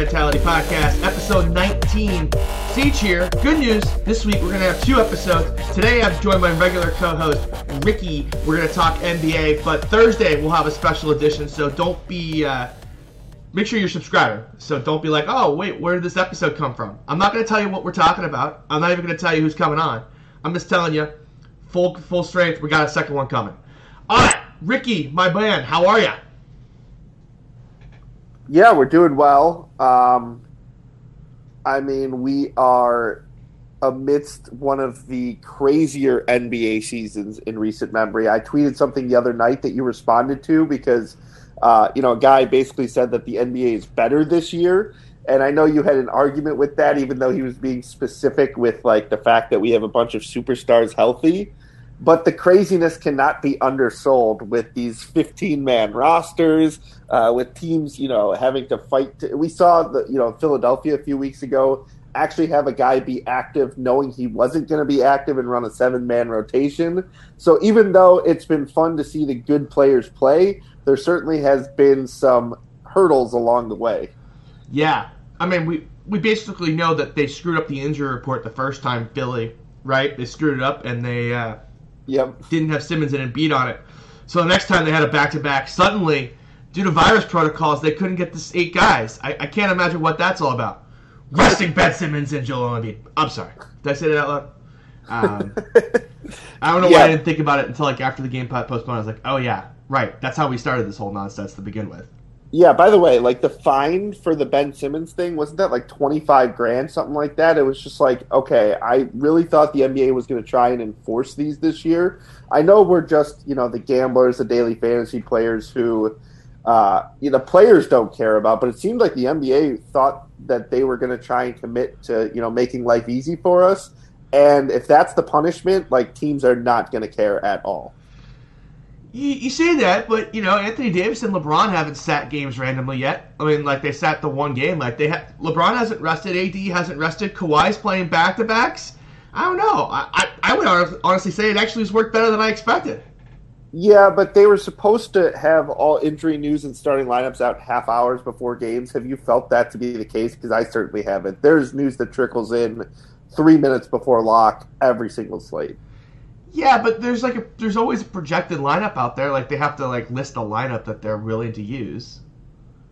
Mentality Podcast, episode 19. Siege here. Good news. This week we're going to have two episodes. Today I'm joined by my regular co host, Ricky. We're going to talk NBA, but Thursday we'll have a special edition, so don't be. Uh, make sure you're a subscriber. So don't be like, oh, wait, where did this episode come from? I'm not going to tell you what we're talking about. I'm not even going to tell you who's coming on. I'm just telling you, full full strength, we got a second one coming. All right, Ricky, my man, how are you? Yeah, we're doing well. Um, I mean, we are amidst one of the crazier NBA seasons in recent memory. I tweeted something the other night that you responded to because, uh, you know, a guy basically said that the NBA is better this year. And I know you had an argument with that, even though he was being specific with like the fact that we have a bunch of superstars healthy but the craziness cannot be undersold with these 15 man rosters, uh, with teams, you know, having to fight. To, we saw the, you know, Philadelphia a few weeks ago actually have a guy be active knowing he wasn't going to be active and run a seven man rotation. So even though it's been fun to see the good players play, there certainly has been some hurdles along the way. Yeah. I mean, we, we basically know that they screwed up the injury report the first time, Philly, right? They screwed it up and they, uh, Yep. Didn't have Simmons and Embiid on it. So the next time they had a back to back, suddenly, due to virus protocols, they couldn't get this eight guys. I, I can't imagine what that's all about. Resting Ben Simmons and Joel Embiid. I'm sorry. Did I say that out loud? Um, I don't know why. I didn't think about it until like after the game postponed. I was like, oh yeah, right. That's how we started this whole nonsense to begin with. Yeah, by the way, like the fine for the Ben Simmons thing, wasn't that like 25 grand, something like that? It was just like, okay, I really thought the NBA was going to try and enforce these this year. I know we're just, you know, the gamblers, the daily fantasy players who, uh, you know, the players don't care about, but it seemed like the NBA thought that they were going to try and commit to, you know, making life easy for us. And if that's the punishment, like teams are not going to care at all. You, you say that, but you know Anthony Davis and LeBron haven't sat games randomly yet. I mean, like they sat the one game. Like they ha- LeBron hasn't rested, AD hasn't rested, Kawhi's playing back to backs. I don't know. I, I, I would honestly say it actually has worked better than I expected. Yeah, but they were supposed to have all injury news and starting lineups out half hours before games. Have you felt that to be the case? Because I certainly haven't. There's news that trickles in three minutes before lock every single slate. Yeah, but there's like a there's always a projected lineup out there. Like they have to like list a lineup that they're willing to use.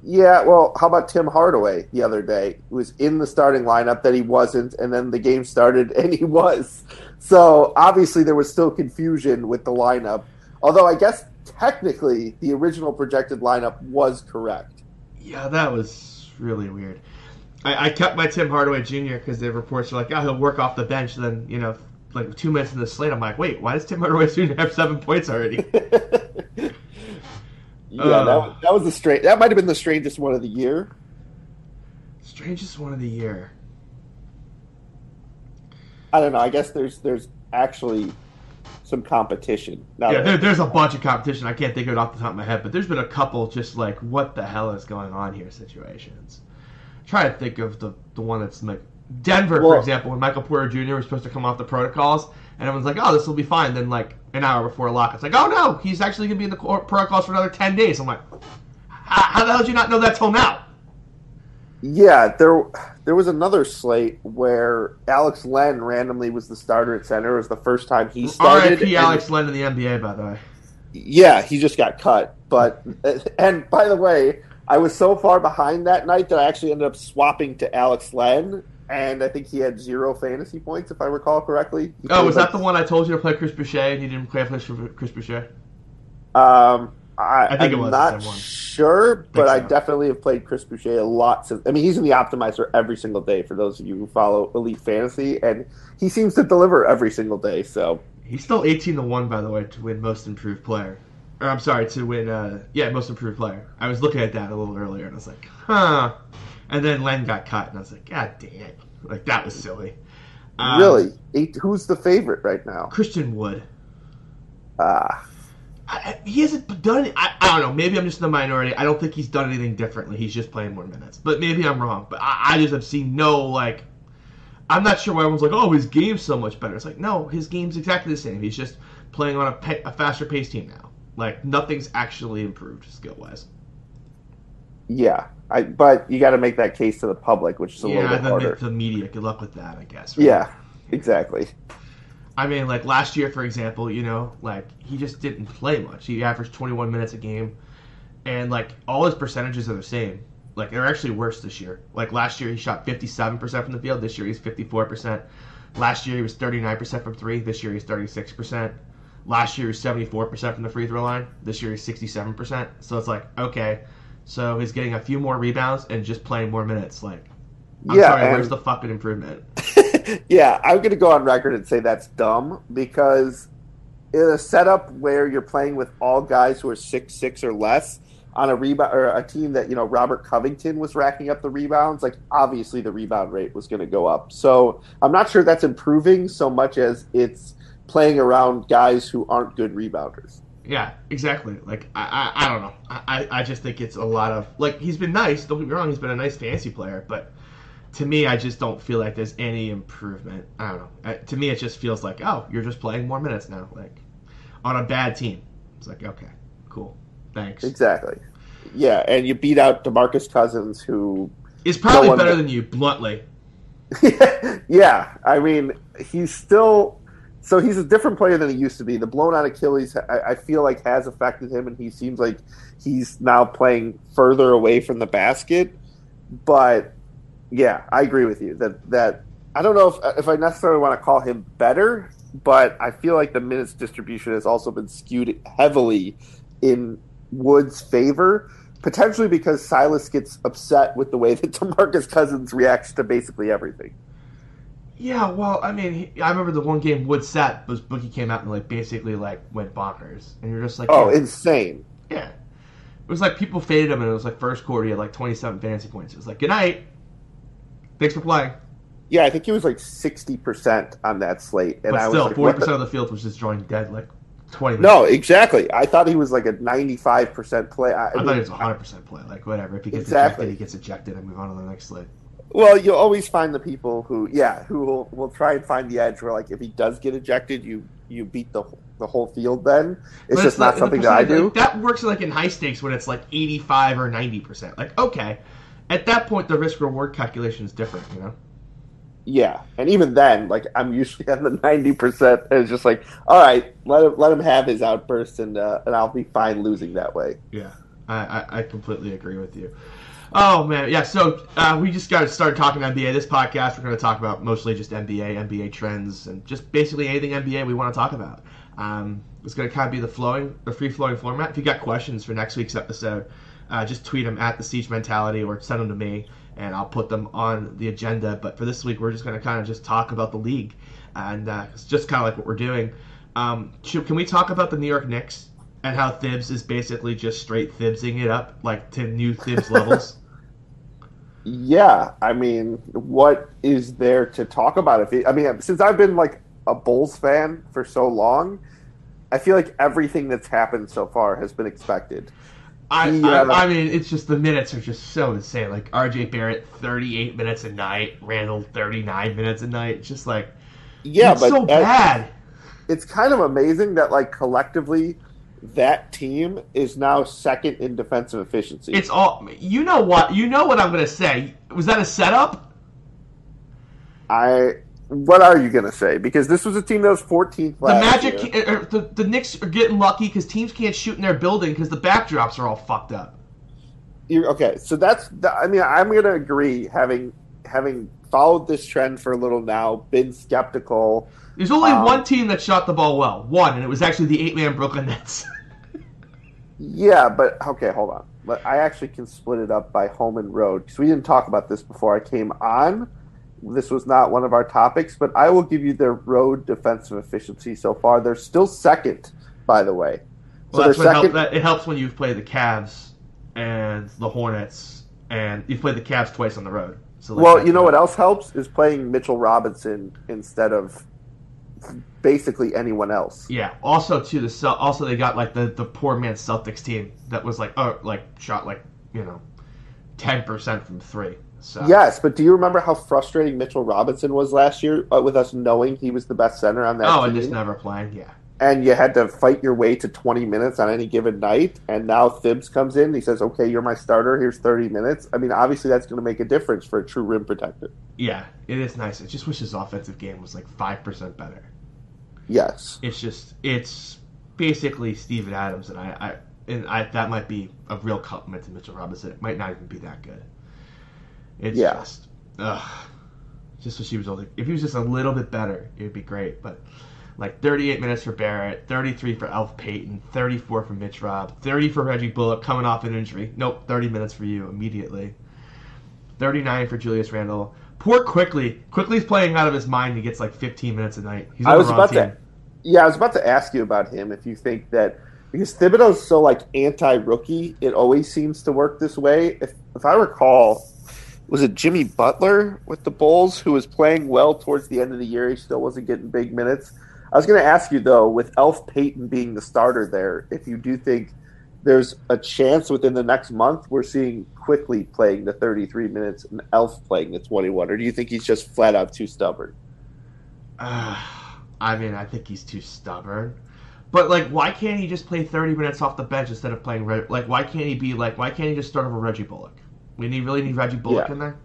Yeah, well, how about Tim Hardaway the other day? He was in the starting lineup that he wasn't, and then the game started and he was. So obviously there was still confusion with the lineup. Although I guess technically the original projected lineup was correct. Yeah, that was really weird. I, I kept my Tim Hardaway Jr. because the reports were like, "Oh, he'll work off the bench." Then you know, like two minutes in the slate, I'm like, wait, why does Tim Hardaway Jr. have seven points already? yeah, uh, that, was, that was the strange. That might have been the strangest one of the year. Strangest one of the year. I don't know. I guess there's there's actually some competition. yeah, there, there's a bunch of competition. I can't think of it off the top of my head, but there's been a couple just like what the hell is going on here situations. Try to think of the the one that's like Denver, well, for example, when Michael Porter Jr. was supposed to come off the protocols, and everyone's like, "Oh, this will be fine." Then, like an hour before lock, it's like, "Oh no, he's actually going to be in the protocols for another ten days." I'm like, "How the hell did you not know that till now?" Yeah, there there was another slate where Alex Len randomly was the starter at center. It was the first time he started. R.I.P. Alex Len in the NBA, by the way. Yeah, he just got cut. But and by the way, I was so far behind that night that I actually ended up swapping to Alex Len and I think he had zero fantasy points, if I recall correctly. He oh, was like, that the one I told you to play Chris Boucher and you didn't play for Chris Boucher? Um, I, I think I'm it was not sure, but so. I definitely have played Chris Boucher a lot since. I mean, he's in the optimizer every single day. For those of you who follow Elite Fantasy, and he seems to deliver every single day. So he's still eighteen to one, by the way, to win Most Improved Player. Or I'm sorry, to win. Uh, yeah, Most Improved Player. I was looking at that a little earlier, and I was like, huh. And then Len got cut, and I was like, God damn. It! Like, that was silly. Um, really? Eight, who's the favorite right now? Christian Wood. Ah. I, he hasn't done. I, I don't know. Maybe I'm just in the minority. I don't think he's done anything differently. He's just playing more minutes. But maybe I'm wrong. But I, I just have seen no like. I'm not sure why everyone's like, "Oh, his game's so much better." It's like, no, his game's exactly the same. He's just playing on a, a faster paced team now. Like nothing's actually improved skill wise. Yeah, I, but you got to make that case to the public, which is a yeah, little bit harder. the media. Good luck with that, I guess. right? Yeah, exactly. I mean, like last year, for example, you know, like he just didn't play much. He averaged 21 minutes a game, and like all his percentages are the same. Like they're actually worse this year. Like last year, he shot 57% from the field. This year, he's 54%. Last year, he was 39% from three. This year, he's 36%. Last year, he was 74% from the free throw line. This year, he's 67%. So it's like, okay, so he's getting a few more rebounds and just playing more minutes. Like, I'm Yeah, sorry, and- where's the fucking improvement? yeah, I'm going to go on record and say that's dumb because in a setup where you're playing with all guys who are six six or less on a rebound or a team that you know Robert Covington was racking up the rebounds, like obviously the rebound rate was going to go up. So I'm not sure that's improving so much as it's playing around guys who aren't good rebounders. Yeah, exactly. Like I, I, I don't know. I, I- just think it's a lot of like he's been nice. Don't get me wrong. He's been a nice fantasy player, but to me, I just don't feel like there's any improvement. I don't know. To me, it just feels like oh, you're just playing more minutes now. Like on a bad team, it's like okay, cool, thanks. Exactly. Yeah, and you beat out Demarcus Cousins, who is probably No better than you, bluntly. yeah, I mean, he's still so he's a different player than he used to be. The blown out Achilles, I, I feel like, has affected him, and he seems like he's now playing further away from the basket. But yeah, I agree with you that that I don't know if if I necessarily want to call him better, but I feel like the minutes distribution has also been skewed heavily in Wood's favor. Potentially because Silas gets upset with the way that Demarcus Cousins reacts to basically everything. Yeah, well, I mean, he, I remember the one game Wood sat was Boogie came out and like basically like went bonkers, and you're just like, Oh, yeah, insane. Yeah. It was like people faded him, and it was like first quarter, he had like 27 fantasy points. It was like, good night. Thanks for playing. Yeah, I think he was like sixty percent on that slate, and But I still, was like, 40% of the field was just drawing dead, like 20 minutes. No, exactly. I thought he was like a ninety-five percent play. I, I thought he was 100% play. Like, whatever. If he gets Exactly. ejected, he gets ejected and move on to the next slate. Well, you'll always find the people who, yeah, who will, will try and find the edge. Where like, if he does get ejected, you you beat the the whole field. Then it's But just not the something that I do. like, that works like in high stakes when it's like 85 or 90%. Like, okay. At that point, the risk reward calculation is different, you know? Yeah, and even then, like I'm usually at the ninety percent, and it's just like, all right, let him let him have his outburst, and uh, and I'll be fine losing that way. Yeah, I, I, I completely agree with you. Oh man, yeah. So uh, we just got to start talking NBA. This podcast, we're going to talk about mostly just NBA, NBA trends, and just basically anything NBA we want to talk about. Um, it's going to kind of be the flowing, the free flowing format. If you got questions for next week's episode, uh, just tweet them at the Siege Mentality or send them to me, and I'll put them on the agenda. But for this week, we're just going to kind of just talk about the league, and uh, it's just kind of like what we're doing. Um, should, can we talk about the New York Knicks and how Thibs is basically just straight Thibsing it up, like to new Thibs levels? Yeah, I mean, what is there to talk about? If it, I mean, since I've been like a Bulls fan for so long, I feel like everything that's happened so far has been expected. I, I mean, it's just the minutes are just so insane. Like RJ Barrett, 38 minutes a night. Randle, 39 minutes a night. It's just like, Yeah, but so uh, bad. it's kind of amazing that like collectively, that team is now second in defensive efficiency. It's all, you know what? You know what I'm going to say. Was that a setup? I. What are you gonna say? Because this was a team that was 14th The last Magic, year. or er, the, the Knicks are getting lucky because teams can't shoot in their building because the backdrops are all fucked up. You're, okay, so that's. the- I mean, I'm gonna agree. Having having followed this trend for a little now, been skeptical. There's only Um, one team that shot the ball well. One, and it was actually the eight man Brooklyn Nets. Yeah, but okay, hold on. But I actually can split it up by home and road because we didn't talk about this before I came on. This was not one of our topics, but I will give you their road defensive efficiency so far. They're still second, by the way. Well, so that's they're help, that, it helps when you've played the Cavs and the Hornets, and you've played the Cavs twice on the road. So like, Well, you know what else helps is playing Mitchell Robinson instead of basically anyone else. Yeah. Also, too, the Cel- also they got like the the poor man Celtics team that was like oh like shot like you know ten percent from three. So Yes, but do you remember how frustrating Mitchell Robinson was last year uh, with us knowing he was the best center on that Oh, team? and just never playing. Yeah. And you had to fight your way to 20 minutes on any given night. And now Thibs comes in. he says, "Okay, you're my starter. Here's 30 minutes." I mean, obviously that's going to make a difference for a true rim protector. Yeah, it is nice. I just wish his offensive game was like five percent better. Yes, It's just it's basically Steven Adams, and I, I and I that might be a real compliment to Mitchell Robinson. It might not even be that good. It's Yeah. just, ugh, just wish he was only. If he was just a little bit better, it would be great. But like 38 minutes for Barrett, 33 for Elf Payton, 34 for Mitch Rob, 30 for Reggie Bullock coming off an injury. Nope, 30 minutes for you immediately. 39 for Julius Randle. Poor Quickley. Quickley's playing out of his mind. He gets like 15 minutes a night. He's on I was the wrong about team. to. Yeah, I was about to ask you about him. If you think that because Thibodeau's so like anti-rookie, it always seems to work this way. If if I recall, was it Jimmy Butler with the Bulls who was playing well towards the end of the year? He still wasn't getting big minutes. I was going to ask you though, with Elf Payton being the starter there, if you do think there's a chance within the next month we're seeing Quickley playing the 33 minutes and Elf playing the 21, or do you think he's just flat out too stubborn? Uh, I mean, I think he's too stubborn. But like, why can't he just play 30 minutes off the bench instead of playing? Reg- like, why can't he be like? Why can't he just start over Reggie Bullock? We need really need Reggie Bullock Yeah. in there.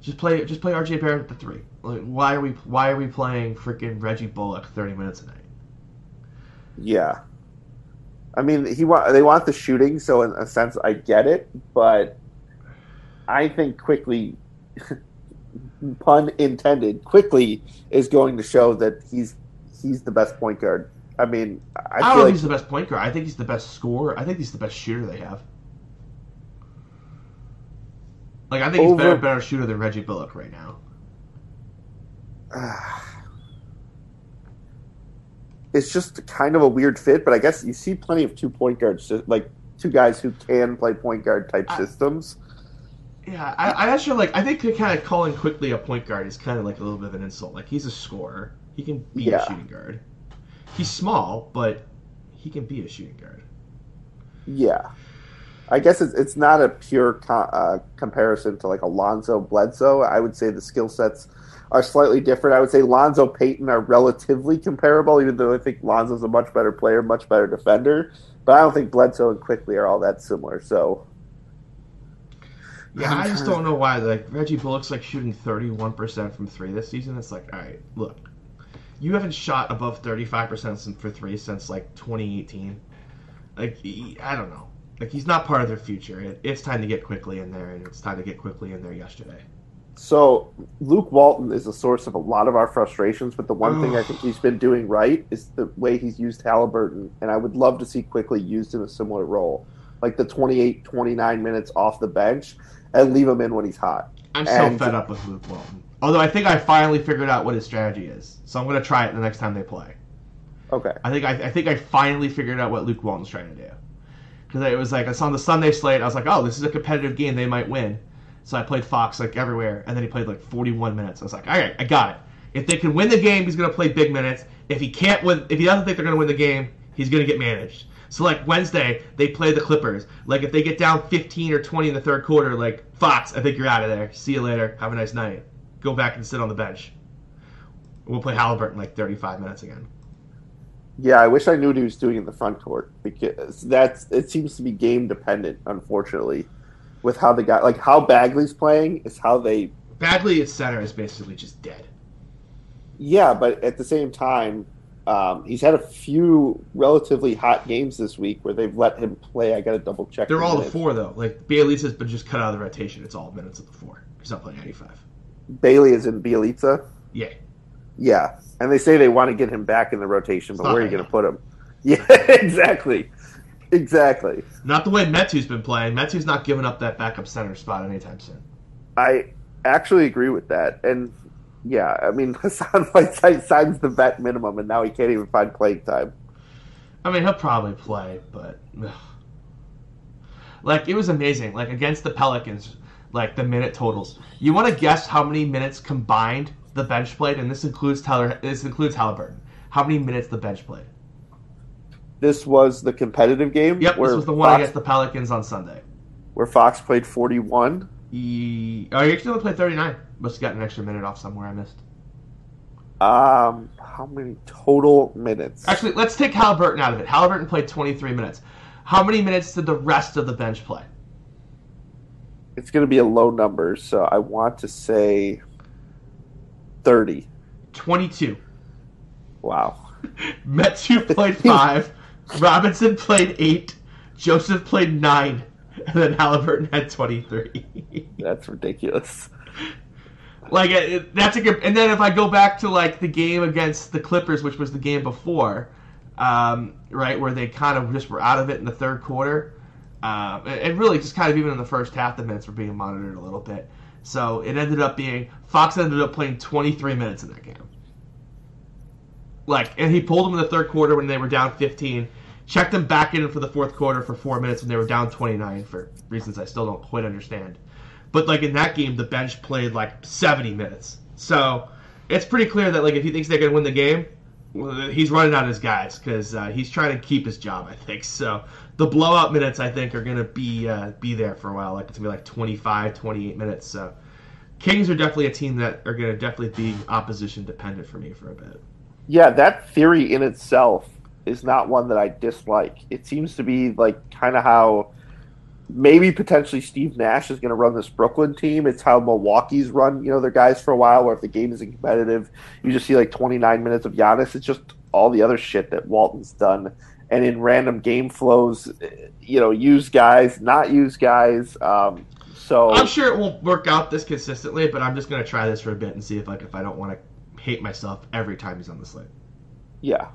Just play, just play RJ Barrett at the three. Like, why are we, why are we playing freaking Reggie Bullock 30 minutes a night? Yeah. I mean, he want they want the shooting, so in a sense, I get it, but I think Quickley, pun intended, Quickley is going to show that he's he's the best point guard. I mean, I, I, don't know like he's the best point guard. I think he's the best scorer. I think he's the best shooter they have. Like, I think he's Over- better, better shooter than Reggie Bullock right now. Ah. it's just kind of a weird fit. But I guess you see plenty of two point guards, like two guys who can play point guard type I- systems. Yeah, I, I actually like. I think to kind of calling Quickley a point guard is kind of like a little bit of an insult. Like he's a scorer, he can be Yeah. a shooting guard. He's small, but he can be a shooting guard. Yeah. I guess it's, it's not a pure co- uh, comparison to like Alonzo Bledsoe. I would say the skill sets are slightly different. I would say Lonzo Payton are relatively comparable, even though I think Lonzo's a much better player, much better defender. But I don't think Bledsoe and Quickley are all that similar. So Yeah, I'm just don't know why. Like Reggie Bullock's like shooting thirty one percent from three this season. It's like, all right, look, you haven't shot above thirty five percent for three since like twenty eighteen. Like I don't know. Like he's not part of their future. It, it's time to get Quickley in there, and it's time to get Quickley in there yesterday. So Luke Walton is a source of a lot of our frustrations, but the one thing I think he's been doing right is the way he's used Haliburton, and I would love to see Quickley used in a similar role, like the 28, 29 minutes off the bench, and leave him in when he's hot. I'm so And- fed up with Luke Walton. Although I think I finally figured out what his strategy is, so I'm gonna try it the next time they play. Okay. I think I, I think I finally figured out what Luke Walton's trying to do. Because it was like I saw the Sunday slate, I was like, oh, this is a competitive game, they might win. So I played Fox like everywhere, and then he played like 41 minutes. I was like, all right, I got it. If they can win the game, he's gonna play big minutes. If he can't win, if he doesn't think they're gonna win the game, he's gonna get managed. So like Wednesday, they play the Clippers. Like if they get down 15 or 20 in the third quarter, like Fox, I think you're out of there. See you later. Have a nice night. Go back and sit on the bench. We'll play Haliburton like 35 minutes again. Yeah, I wish I knew what he was doing in the front court because that's it seems to be game dependent, unfortunately, with how the guy like how Bagley's playing is how they Bagley at center is basically just dead. Yeah, but at the same time, um, he's had a few relatively hot games this week where they've let him play. I got to double check. They're all the four though. Like Bagley's has been just cut out of the rotation. It's all minutes of the four. He's not playing 95. Bailey is in Bjelica. Yeah, Yeah, and they say they want to get him back in the rotation, but where are you going to put him? Yeah, exactly, exactly. not the way Metu's been playing. Metu's not giving up that backup center spot anytime soon. I actually agree with that, and yeah, I mean Hassan Whiteside signs the vet minimum, and now he can't even find playing time. I mean, he'll probably play, but ugh. like it was amazing. Like against the Pelicans, like the minute totals. You want to guess how many minutes combined the bench played, and this includes Tyler. This includes Haliburton. How many minutes the bench played? This was the competitive game. Yep, this was the one Fox, against the Pelicans on Sunday. where Fox played forty-one. He, oh, he actually only played 39. Must have gotten an extra minute off somewhere I missed. Um, how many total minutes? Actually, let's take Haliburton out of it. Haliburton played 23 minutes. How many minutes did the rest of the bench play? It's going to be a low number, so I want to say 30. 22. Wow. Metu played five. Robinson played eight. Joseph played nine. And then Haliburton had 23. That's ridiculous. like, it, that's a good. And then if I go back to, like, the game against the Clippers, which was the game before, um, right, where they kind of just were out of it in the third quarter. Um, and, and really, just kind of even in the first half, the minutes were being monitored a little bit. So it ended up being Fox ended up playing 23 minutes in that game. Like, and he pulled them in the third quarter when they were down 15. Checked them back in for the fourth quarter for four minutes when they were down 29 for reasons I still don't quite understand. But like in that game, the bench played like 70 minutes. So it's pretty clear that like if he thinks they're gonna win the game, he's running out his guys because uh, he's trying to keep his job. I think so. The blowout minutes I think are gonna be uh, be there for a while. Like it's gonna be like 25, 28 minutes. So Kings are definitely a team that are gonna definitely be opposition dependent for me for a bit. Yeah, that theory in itself is not one that I dislike. It seems to be like kind of how maybe potentially Steve Nash is going to run this Brooklyn team. It's how Milwaukee's run, you know, their guys for a while, where if the game isn't competitive, you just see like 29 minutes of Giannis. It's just all the other shit that Walton's done. And in random game flows, you know, use guys, not use guys. Um, so I'm sure it won't work out this consistently, but I'm just going to try this for a bit and see if like if I don't want to hate myself every time he's on the slate. Yeah.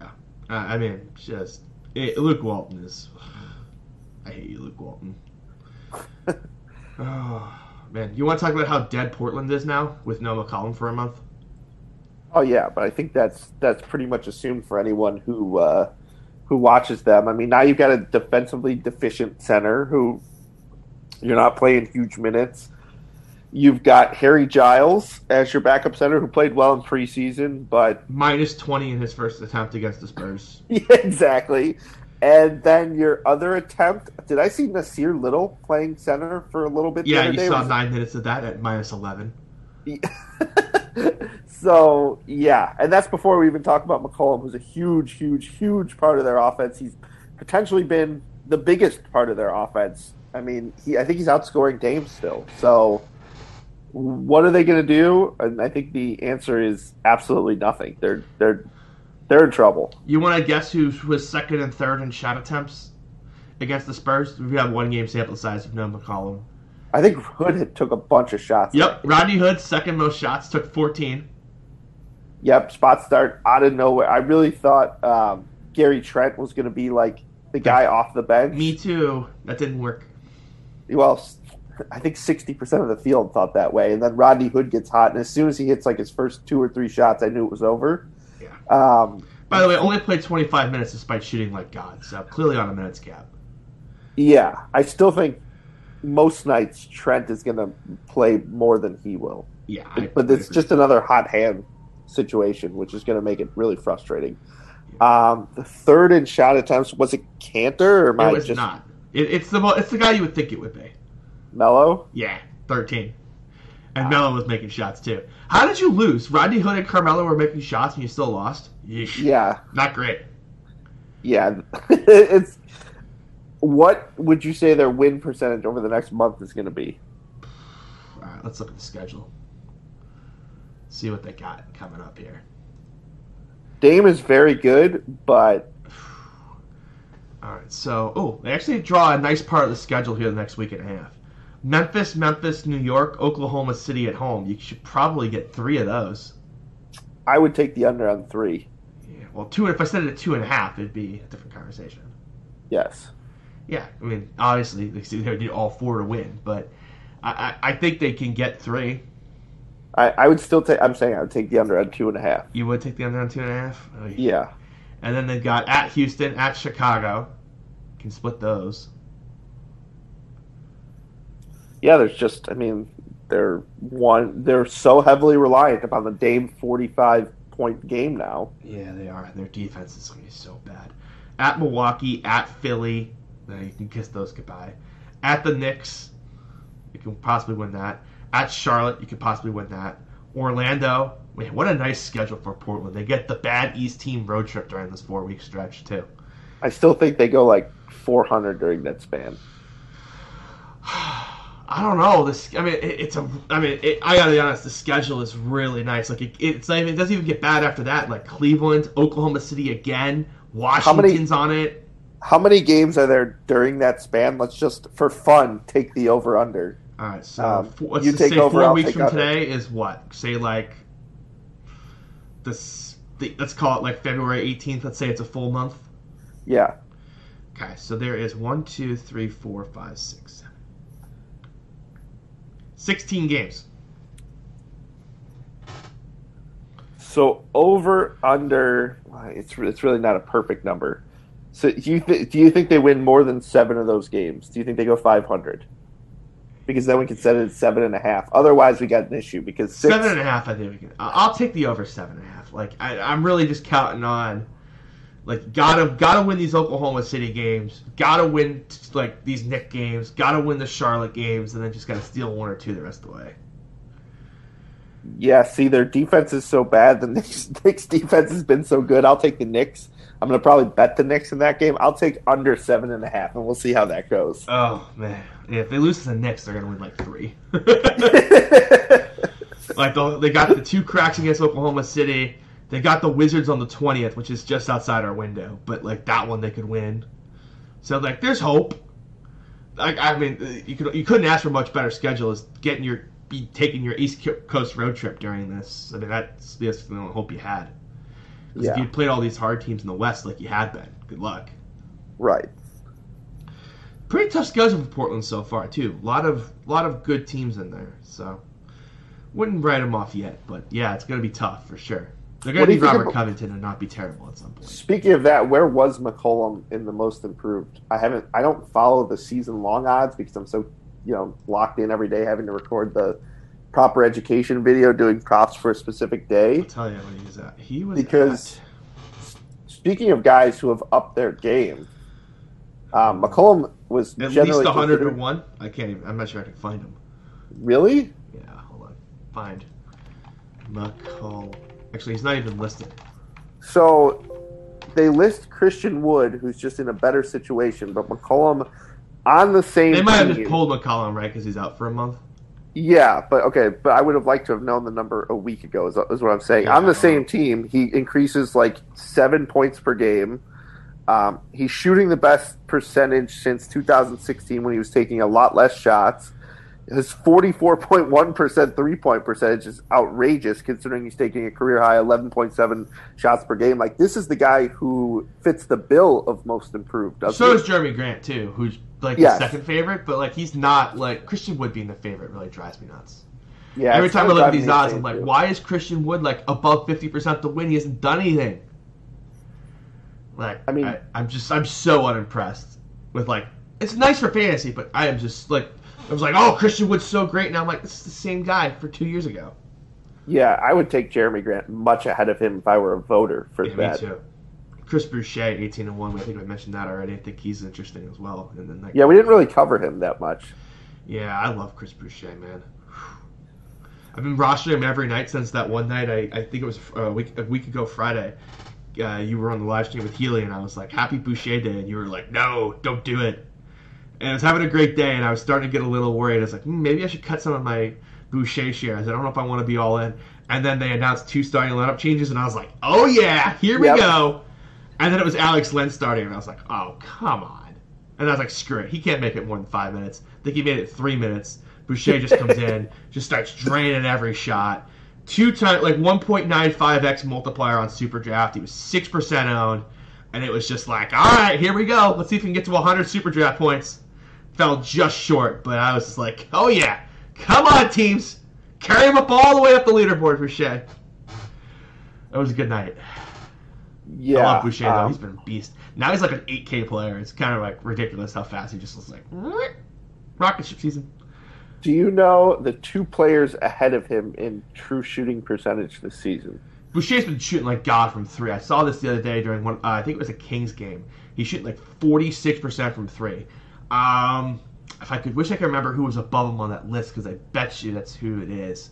Yeah. Uh, I mean, just it, Luke Walton is. I hate you, Luke Walton. oh man, you want to talk about how dead Portland is now with no McCollum for a month? Oh yeah, but I think that's that's pretty much assumed for anyone who uh, who watches them. I mean, now you've got a defensively deficient center who you're not playing huge minutes. You've got Harry Giles as your backup center who played well in preseason, but minus twenty in his first attempt against the Spurs. yeah, exactly. And then your other attempt, did I see Nassir Little playing center for a little bit? Yeah, you day? saw Was- nine minutes of that at minus eleven. so yeah, and that's before we even talk about McCollum, who's a huge, huge, huge part of their offense. He's potentially been the biggest part of their offense. I mean, he I think he's outscoring Dame still. So what are they going to do? And I think the answer is absolutely nothing. They're they're they're in trouble. You want to guess who was second and third in shot attempts against the Spurs? We have one game sample size of no McCollum. I think Hood had took a bunch of shots. Yep, Rodney Hood second most shots, took 14. Yep, spot start out of nowhere. I really thought um, Gary Trent was going to be like the guy off the bench. Me too. That didn't work. Well, I think sixty percent of the field thought that way, and then Rodney Hood gets hot, and as soon as he hits like his first two or three shots, I knew it was over. Yeah. Um, By the way, only played 25 minutes despite shooting like God, so clearly on a minutes cap. yeah, I still think most nights Trent is going to play more than he will, Yeah, I, but it's just another hot hand situation, which is going to make it really frustrating. Um, the third in shot attempts was it Kanter or am it was just not. It, it's the it's the guy you would think it would be. Melo. Yeah, 13. And Melo was making shots too. How did you lose? Rodney Hood and Carmelo were making shots and you still lost? Yeesh. Yeah, Not great. yeah. it's what would you say their win percentage over the next month is going to be? All right, let's look at the schedule. See what they got coming up here. Dame is very good, but All right, so oh, they actually draw a nice part of the schedule here the next week and a half. Memphis, Memphis, New York, Oklahoma City at home. You should probably get three of those. I would take the under on three. Yeah, well, two. If I said it at two and a half, it'd be a different conversation. Yes. Yeah, I mean, obviously they need all four to win, but I, I, I think they can get three. I, I would still take. I'm saying I would take the under on two and a half. You would take the under on two and a half. Oh, yeah. Yeah. And then they've got at Houston, at Chicago. Can split those. Yeah. There's just. I mean, they're one. They're so heavily reliant upon the Dame 45 point game now. Yeah, they are. Their defense is going to be so bad. At Milwaukee, at Philly, now you can kiss those goodbye. At the Knicks, you can possibly win that. At Charlotte, you could possibly win that. Orlando, Man, what a nice schedule for Portland. They get the bad East team road trip during this four week stretch too. I still think they go like 400 during that span. I don't know. This, I mean, it, it's a. I mean, it, I gotta be honest. The schedule is really nice. Like, it, it's not even, it doesn't even get bad after that. Like Cleveland, Oklahoma City again, Washington's on it. How many games are there during that span? Let's just, for fun, take the over under. All right, so Um, four, let's you take say over, 4 I'll weeks from under. today is what? Say like this. The, let's call it like February 18th. Let's say it's a full month. Yeah. Okay, so there is one, two, three, four, five, six, seven. 16 games. So over under, it's it's really not a perfect number. So do you th- do you think they win more than seven of those games? Do you think they go 500? Because then we can set it at seven and a half. Otherwise, we got an issue because six. Seven and a half, I think we can. I'll take the over seven and a half. Like I, I'm really just counting on, like gotta gotta win these Oklahoma City games. Gotta win like these Nick games. Gotta win the Charlotte games, and then just gotta steal one or two the rest of the way. Yeah, see, their defense is so bad. The Knicks, Knicks defense has been so good. I'll take the Knicks. I'm going to probably bet the Knicks in that game. I'll take under seven and a half, and we'll see how that goes. Oh man, yeah, if they lose to the Knicks, they're gonna win like three. like the, they got the two cracks against Oklahoma City. They got the Wizards on the twentieth, which is just outside our window, but like that one they could win. So like, there's hope. Like I mean, you could you couldn't ask for a much better schedule as getting your be taking your East Coast road trip during this. I mean, that's that's the only hope you had. Yeah. if you played all these hard teams in the West like you had been, good luck. right. pretty tough schedule for Portland so far too. A lot of a lot of good teams in there, so wouldn't write them off yet. But yeah, it's gonna be tough for sure. They're gonna need Robert about- Covington and not be terrible at some point. Speaking of that, where was McCollum in the most improved? I haven't. I don't follow the season long odds because I'm so you know locked in every day having to record the proper education video doing props for a specific day. I'll tell you when he was at. He was Because- at- Speaking of guys who have upped their game, um, McCollum was at generally least hundred to one. I can't. Even, I'm not sure I can find him. Really? Yeah, hold on. Find McCall. Actually, he's not even listed. So they list Christian Wood, who's just in a better situation, but McCollum on the same. They might have just pulled McCollum right because he's out for a month. Yeah, but okay, but I would have liked to have known the number a week ago. Is, is what I'm saying. Yeah, on the same team, he increases like seven points per game. Um, he's shooting the best percentage since 2016 when he was taking a lot less shots. His 44.1% three point percentage is outrageous considering he's taking a career high 11.7 shots per game. Like, this is the guy who fits the bill of most improved. So he? is Jerami Grant too, who's like Yes. the second favorite, but like he's not like Christian Wood being the favorite really drives me nuts. yeah, Every time I look at these odds, I'm like, too. why is Christian Wood like above fifty percent to win? He hasn't done anything. Like, I mean- I, I'm just, I'm so unimpressed with like, it's nice for fantasy, but I am just like, I was like, oh, Christian Wood's so great. Now I'm like, this is the same guy for two years ago. Yeah, I would take Jerami Grant much ahead of him if I were a voter for Yeah, me that. too. Chris Boucher, eighteen and one. I think I mentioned that already. I think he's interesting as well. And then Yeah, we didn't really cover him that much. Yeah, I love Chris Boucher, man. I've been rostering him every night since that one night. I, I think it was a week a week ago Friday. Uh, you were on the live stream with Healy, and I was like, "Happy Boucher Day," and you were like, "No, don't do it." And I was having a great day, and I was starting to get a little worried. I was like, hmm, "Maybe I should cut some of my Boucher shares. I don't know if I want to be all in." And then they announced two starting lineup changes, and I was like, "Oh yeah, here we Yep. go." And then it was Alex Len starting, and I was like, "Oh come on!" And I was like, "Screw it, he can't make it more than five minutes." I think he made it three minutes. Boucher just comes in, just starts draining every shot. Two times, like 1.95x multiplier on Super Draft. He was six percent owned, and it was just like, all right, here we go. Let's see if we can get to 100 Super Draft points. Fell just short, but I was just like, oh yeah, come on teams, carry him up all the way up the leaderboard, for Boucher. That was a good night. Yeah, I love Boucher though. um, He's been a beast. Now he's like an 8K player. It's kind of like ridiculous how fast he just looks like rocket ship season. do you know the two players ahead of him in true shooting percentage this season? Boucher's been shooting like God from three. I saw this the other day during one. Uh, I think it was a Kings game. He's shooting like 46 percent from three. Um, if I could wish I could remember who was above him on that list because I bet you that's who it is.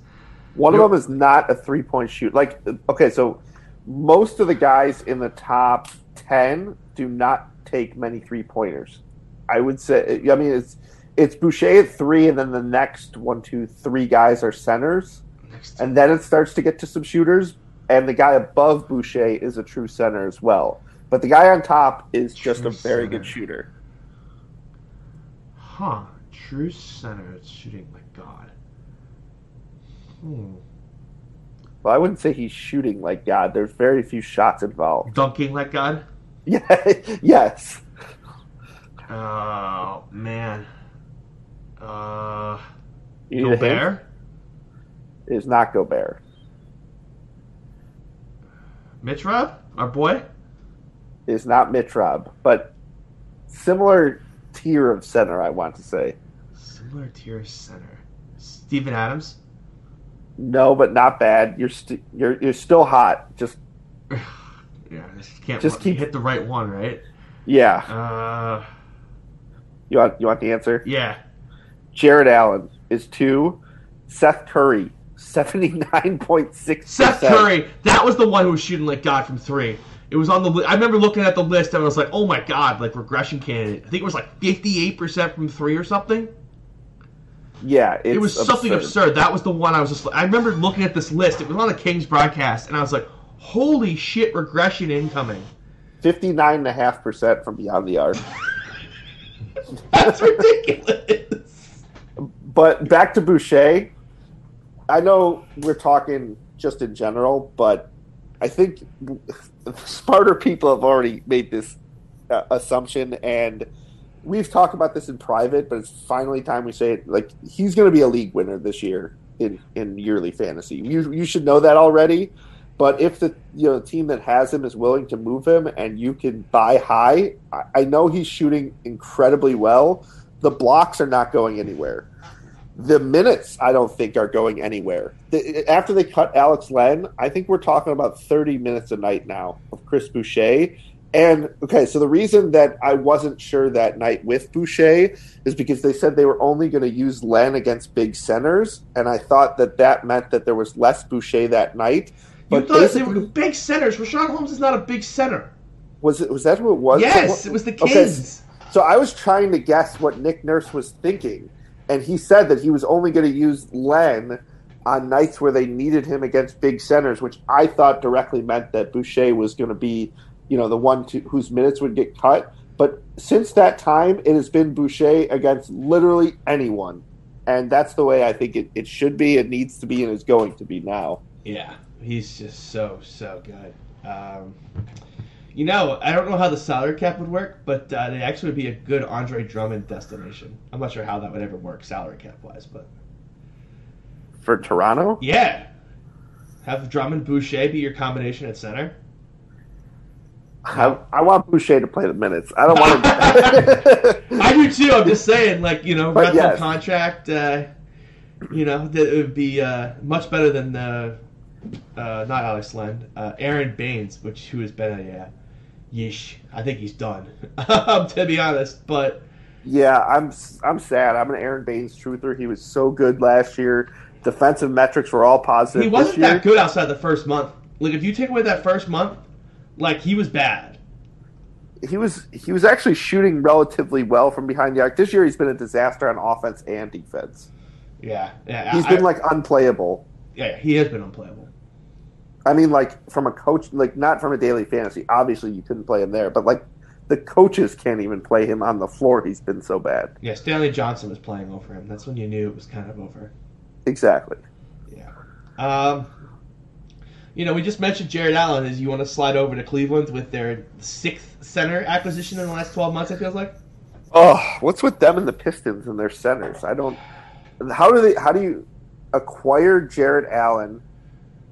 One You're- of them is not a three point shoot. Like, okay, so most of the guys in the top 10 do not take many three pointers. I would say, I mean, it's it's Boucher at three, and then the next one, two, three guys are centers. Next. And then it starts to get to some shooters, and the guy above Boucher is a true center as well. But the guy on top is just a very center. good shooter. Huh. True center. It's shooting like God. Hmm. Well, I wouldn't say he's shooting like God. There's very few shots involved. Dunking like God. Yeah, yes. Oh man. Uh, You need a hint? Gobert. It is not Gobert. Mitch Rob, our boy. Is not Mitrob, but similar tier of center, I want to say. Similar tier center. Steven Adams. No, but not bad. You're st- you're you're still hot. Just yeah, just can't Just keep- hit the right one, right? yeah. Uh, You want you want the answer? yeah. Jarrett Allen is two. Seth Curry seventy nine point six. Seth Curry, that was the one who was shooting like God from three. It was on the. Li- I remember looking at the list and I was like, "Oh my God!" Like regression candidate. I think it was like fifty-eight percent from three or something. Yeah, it's it was something absurd. That was the one I was just. I remember looking at this list. It was on the Kings broadcast, and I was like, "Holy shit!" Regression incoming. Fifty nine and a half percent from beyond the arc. That's ridiculous. But back to Boucher. I know we're talking just in general, but I think smarter people have already made this uh, assumption, and we've talked about this in private. But it's finally time we say it. Like he's going to be a league winner this year in in yearly fantasy. You you should know that already. But if the you know the team that has him is willing to move him, and you can buy high, I, I know he's shooting incredibly well. The blocks are not going anywhere the minutes I don't think are going anywhere. The, after they cut Alex Len, I think we're talking about 30 minutes a night now of Chris Boucher. And okay, so the reason that I wasn't sure that night with Boucher is because they said they were only going to use Len against big centers, and I thought that that meant that there was less Boucher that night. You But thought they were big centers. Richaun Holmes is not a big center. was it was that who it was? Yes, So- it was the okay, So I was trying to guess what Nick Nurse was thinking, and he said that he was only going to use Len on nights where they needed him against big centers, which I thought directly meant that Boucher was going to be, you know, the one to, whose minutes would get cut. But since that time, it has been Boucher against literally anyone, and that's the way I think it, it should be. It needs to be, and is going to be now. Yeah, he's just so so good. Um, you know, I don't know how the salary cap would work, but uh, it actually would be a good Andre Drummond destination. I'm not sure how that would ever work salary cap wise, but For Toronto, yeah, have Drummond Boucher be your combination at center. I, I want Boucher to play the minutes. I don't want him. I do too. I'm just saying, like you know, rental yes. contract. Uh, you know, that it would be uh, much better than uh, uh, not Alex Len, uh, Aron Baynes, which who has been a uh, yeesh. I think he's done. to be honest, but Yeah, I'm I'm sad. I'm an Aron Baynes truther. He was so good last year. Defensive metrics were all positive. he wasn't that good outside the first month. Like if you take away that first month, like he was bad. He was he was actually shooting relatively well from behind the arc. This year, he's been a disaster on offense and defense. Yeah, yeah. He's I- been like unplayable. yeah, he has been unplayable. I mean, like from a coach, like not from a daily fantasy. Obviously, you couldn't play him there, but like the coaches can't even play him on the floor. He's been so bad. Yeah, Stanley Johnson was playing over him. That's when you knew it was kind of over. Exactly. Yeah. Um, you know, we just mentioned Jarrett Allen. Is you want to slide over to Cleveland with their sixth center acquisition in the last twelve months? It feels like. Oh, what's with them and the Pistons and their centers? I don't. How do they? How do you acquire Jarrett Allen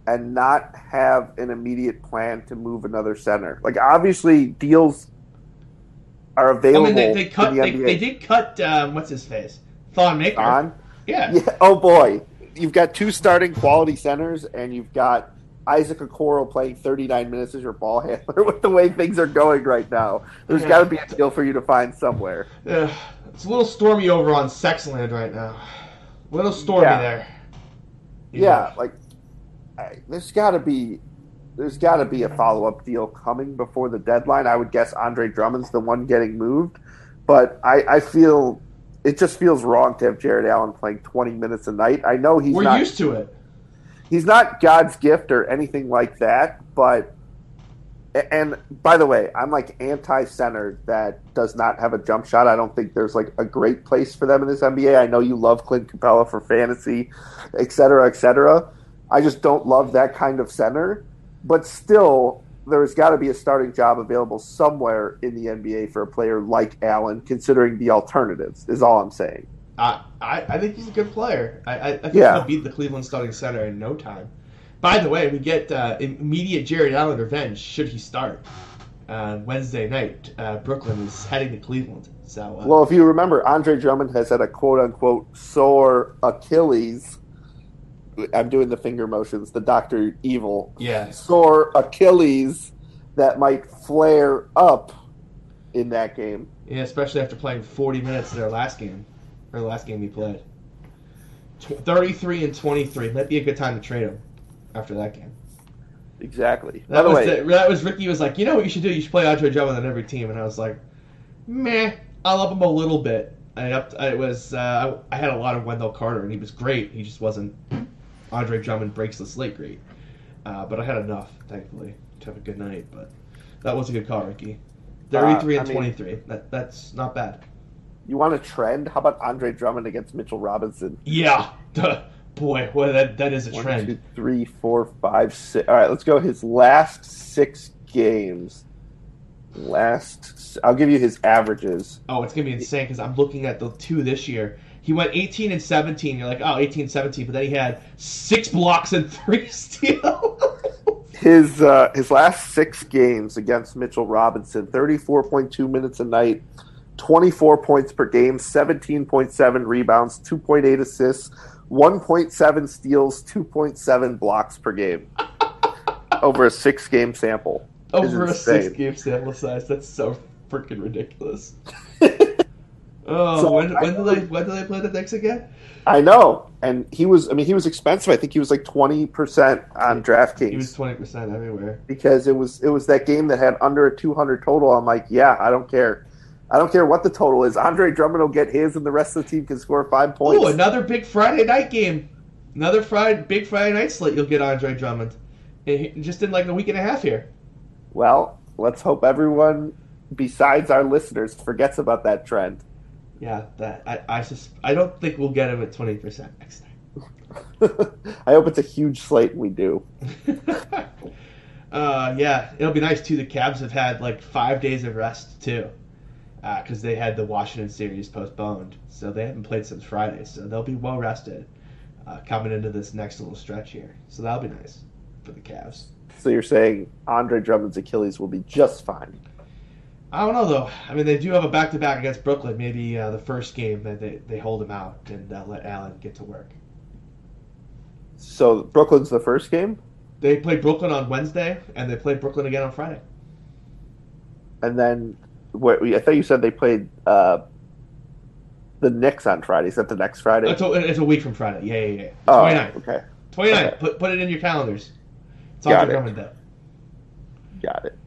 and not have an immediate plan to move another center? Like obviously deals are I available. mean, they, they cut. the They, they did cut. Um, what's his face? Thon Maker. on. Yeah. Yeah. Oh boy, you've got two starting quality centers, and you've got Isaac Okoro playing 39 minutes as your ball handler. With the way things are going right now, there's Yeah. got to be a deal for you to find somewhere. Ugh, it's a little stormy over on Sexland right now. A little stormy Yeah. there. You Yeah, like I, there's got to be there's got to be a follow up deal coming before the deadline. I would guess Andre Drummond's the one getting moved, but I, I feel it just feels wrong to have Jarrett Allen playing 20 minutes a night. I know he's we're not used to it. he's not God's gift or anything like that, but and by the way, I'm like anti center that does not have a jump shot. I don't think there's like a great place for them in this NBA. I know you love Clint Capela for fantasy, et cetera, et cetera. I just don't love that kind of center. But still, there's got to be a starting job available somewhere in the NBA for a player like Allen, considering the alternatives, is all I'm saying. I, I, I think he's a good player. I, I, I think Yeah. he'll beat the Cleveland starting center in no time. By the way, we get uh, immediate Jarrett Allen revenge should he start uh, Wednesday night. Uh, Brooklyn is heading to Cleveland. So uh, Well, if you remember, Andre Drummond has had a quote unquote sore Achilles. I'm doing the finger motions, the Doctor Evil yeah, sore Achilles that might flare up in that game. yeah, especially after playing 40 minutes in their last game, or the last game we played. 33 and 23 might be a good time to trade him after that game. Exactly. By That the was way, the, that was Ricky was like, you know what you should do? You should play Andre Drummond on every team, and I was like, meh. I love him a little bit. I up. I was. Uh, I, I had a lot of Wendell Carter, and he was great. He just wasn't. Andre Drummond breaks the slate great, uh, but I had enough, thankfully, to have a good night. But that was a good call, Ricky. Thirty-three Uh, I and mean- twenty-three. That that's not bad. you want a trend? How about Andre Drummond against Mitchell Robinson? Yeah, duh. boy, well, that that is a One, trend. two, three, four, five, six. All right, let's go. His last six games. Last, I'll give you his averages. Oh, it's gonna be insane because I'm looking at the two this year. He went 18 and 17. You're like, oh, 18 17, but then he had six blocks and three steals. His uh, his last six games against Mitchell Robinson, thirty four point two minutes a night, twenty four points per game, seventeen point seven rebounds, two point eight assists, one point seven steals, two point seven blocks per game. Over a six game sample. Over a six game sample size. That's so freaking ridiculous. Oh, So, when, I when do know- they when do they play the Knicks again? I know, and he was. I mean, he was expensive. I think he was like twenty percent on DraftKings He was 20 percent everywhere. because it was it was that game that had under a two hundred total. I'm like, yeah, I don't care. I don't care what the total is. Andre Drummond will get his, and the rest of the team can score five points. Oh, another big Friday night game. Another Friday big Friday night slate. You'll get Andre Drummond. Just in like a week and a half here. Well, let's hope everyone besides our listeners forgets about that trend. Yeah, that I I just I don't think we'll get him at 20 percent next time. I hope it's a huge slate we do. uh, yeah, it'll be nice too. The Cavs have had like five days of rest too, because they had the Washington series postponed, so they haven't played since Friday. So they'll be well rested uh, coming into this next little stretch here. So that'll be nice for the Cavs. So you're saying Andre Drummond's Achilles will be just fine. I don't know though. I mean, they do have a back to back against Brooklyn. Maybe uh, the first game that they, they hold him out and uh, let Allen get to work. So Brooklyn's the first game, They play Brooklyn on Wednesday and they play Brooklyn again on Friday. and then what? I thought you said they played uh, the Knicks on Friday. Is that the next Friday? It's a, it's a week from Friday. Yeah, yeah, yeah. oh, 29. okay, 29. Okay. Put, put it in your calendars. It's Got Andre it. Drummond Day. got it.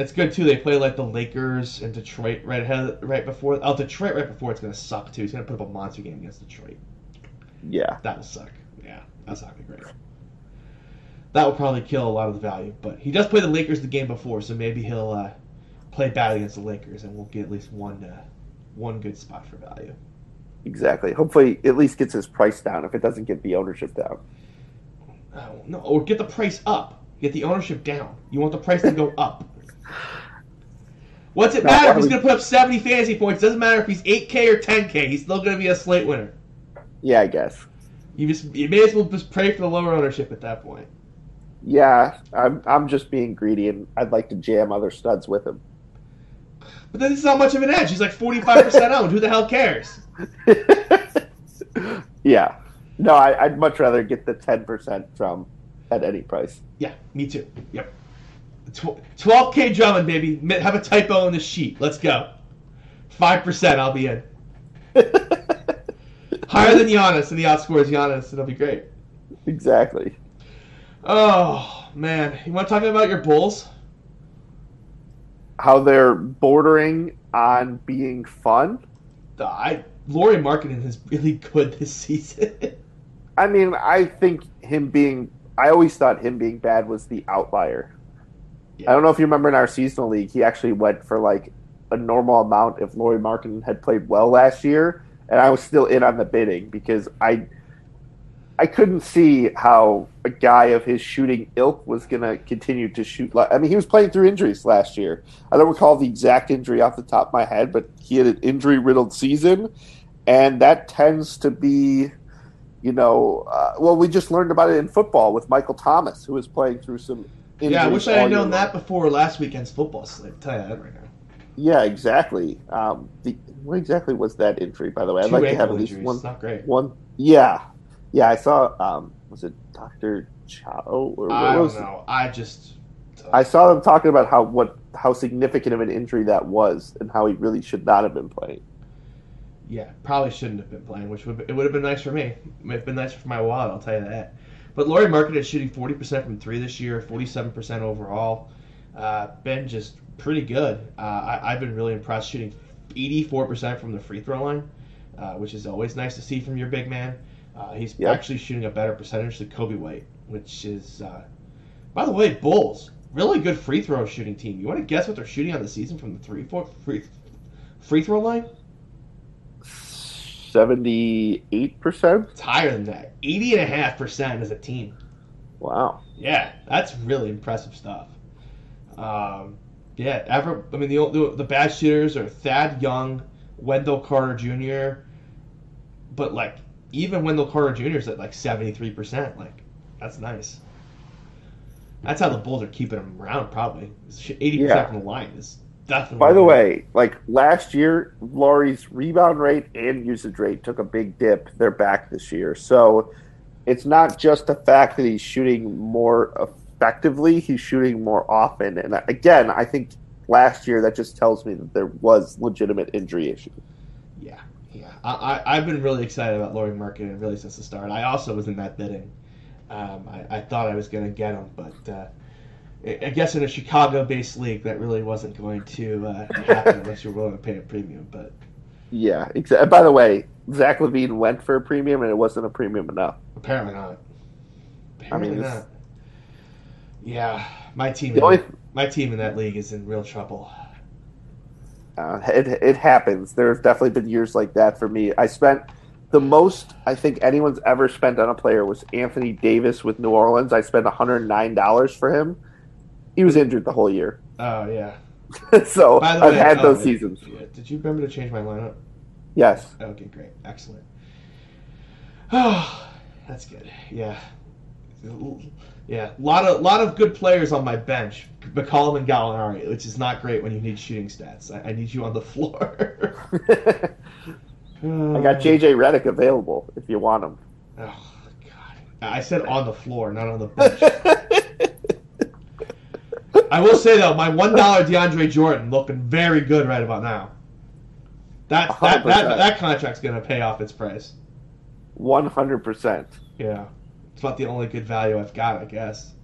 It's good too. They play like the Lakers and Detroit right ahead, right before. Oh, Detroit right before it's gonna suck too. He's gonna put up a monster game against Detroit. Yeah, That will suck. Yeah, that's not gonna be great. That will probably kill a lot of the value. But he does play the Lakers the game before, so maybe he'll uh, play bad against the Lakers, and we'll get at least one uh, one good spot for value. exactly. Hopefully, at least gets his price down. If it doesn't get the ownership down, Oh, no, or get the price up. Get the ownership down. You want the price to go up. What's it No, matter if he's going to put up 70 fantasy points? Doesn't matter if he's 8K or 10K. He's still going to be a slate winner. yeah, I guess. You just you may as well just pray for the lower ownership at that point. Yeah, I'm I'm just being greedy, and I'd like to jam other studs with him. But then it's not much of an edge. He's like 45% owned. Who the hell cares? yeah, no, I, I'd much rather get the ten percent from at any price. Yeah, me too. Yep. Tw- 12K Drummond, baby. Have a typo in the sheet. Let's go. 5%, I'll be in. higher than Giannis, and he outscores Giannis. It'll be great. Exactly. Oh man, you want to talk about your Bulls? How they're bordering on being fun. I Lauri Markkanen is really good this season. I mean, I think him being. I always thought him being bad was the outlier. Yeah. I don't know if you remember in our seasonal league, he actually went for like a normal amount if Lauri Markkanen had played well last year, and I was still in on the bidding because I I couldn't see how a guy of his shooting ilk was going to continue to shoot. I mean, he was playing through injuries last year. I don't recall the exact injury off the top of my head, but he had an injury riddled season, and that tends to be, you know, uh, well, we just learned about it in football with Michael Thomas, who was playing through some. Yeah, I wish I had known that before last weekend's football slate. Tell you that right now. Yeah, exactly. Um, the, what exactly was that injury, by the way? I'd Two like to have at least injuries. one. It's not great. One, yeah, yeah. I saw. Um, was it Doctor Chow or I don't know. I just. I saw them talking about how what how significant of an injury that was and how he really should not have been playing. Yeah, probably shouldn't have been playing, which would it would have been nice for me. It would have been nice for my wallet, I'll tell you that. But Lauri Markkanen is shooting 40% from three this year, 47% overall. Uh, been just pretty good. Uh, I, I've been really impressed shooting 84% from the free throw line, uh, which is always nice to see from your big man. Uh, he's Yep. actually shooting a better percentage than Coby White, which is, uh, by the way, Bulls really good free throw shooting team. You want to guess what they're shooting on the season from the three four free free throw line? Seventy eight percent. It's higher than that. 80.5% as a team. Wow. Yeah, that's really impressive stuff. Um, yeah, ever. I mean, the, the the bad shooters are Thad Young, Wendell Carter Jr. But like, even Wendell Carter Jr. is at like seventy three percent. Like, that's nice. That's how the Bulls are keeping him around. Probably eighty Yeah. percent from the line is definitely. By the way, like last year, Lauri's rebound rate and usage rate took a big dip. They're back this year, so it's not just the fact that he's shooting more effectively; he's shooting more often. And again, I think last year that just tells me that there was legitimate injury issue. Yeah, yeah. I, I, I've been really excited about Lauri Markkanen really since the start. I also was in that bidding. Um, I, I thought I was going to get him, but uh, I I guess in a Chicago-based league, that really wasn't going to uh, happen unless you're willing to pay a premium. But Yeah, exactly. By the way, Zach LaVine went for a premium, and it wasn't a premium enough. apparently not. Apparently this- not. Yeah, my team. In- only- my team in that league is in real trouble. Uh, it, it happens. There's definitely been years like that for me. I spent the most I think anyone's ever spent on a player was Anthony Davis with New Orleans. I spent $109 for him. He was injured the whole year. Oh yeah. so I've way, had oh, those seasons. yeah. Did you remember to change my lineup? Yes. Okay, great, excellent. Oh, that's good. Yeah, yeah. lot of lot of good players on my bench. McCollum and Gallinari, which is not great when you need shooting stats. I, I need you on the floor. I got JJ Redick available if you want him. Oh God! I said on the floor, not on the bench. I will say though, my one dollar DeAndre Jordan looking very good right about now. That that that, that contract's gonna pay off its price. 100%. Yeah, it's about the only good value I've got, I guess.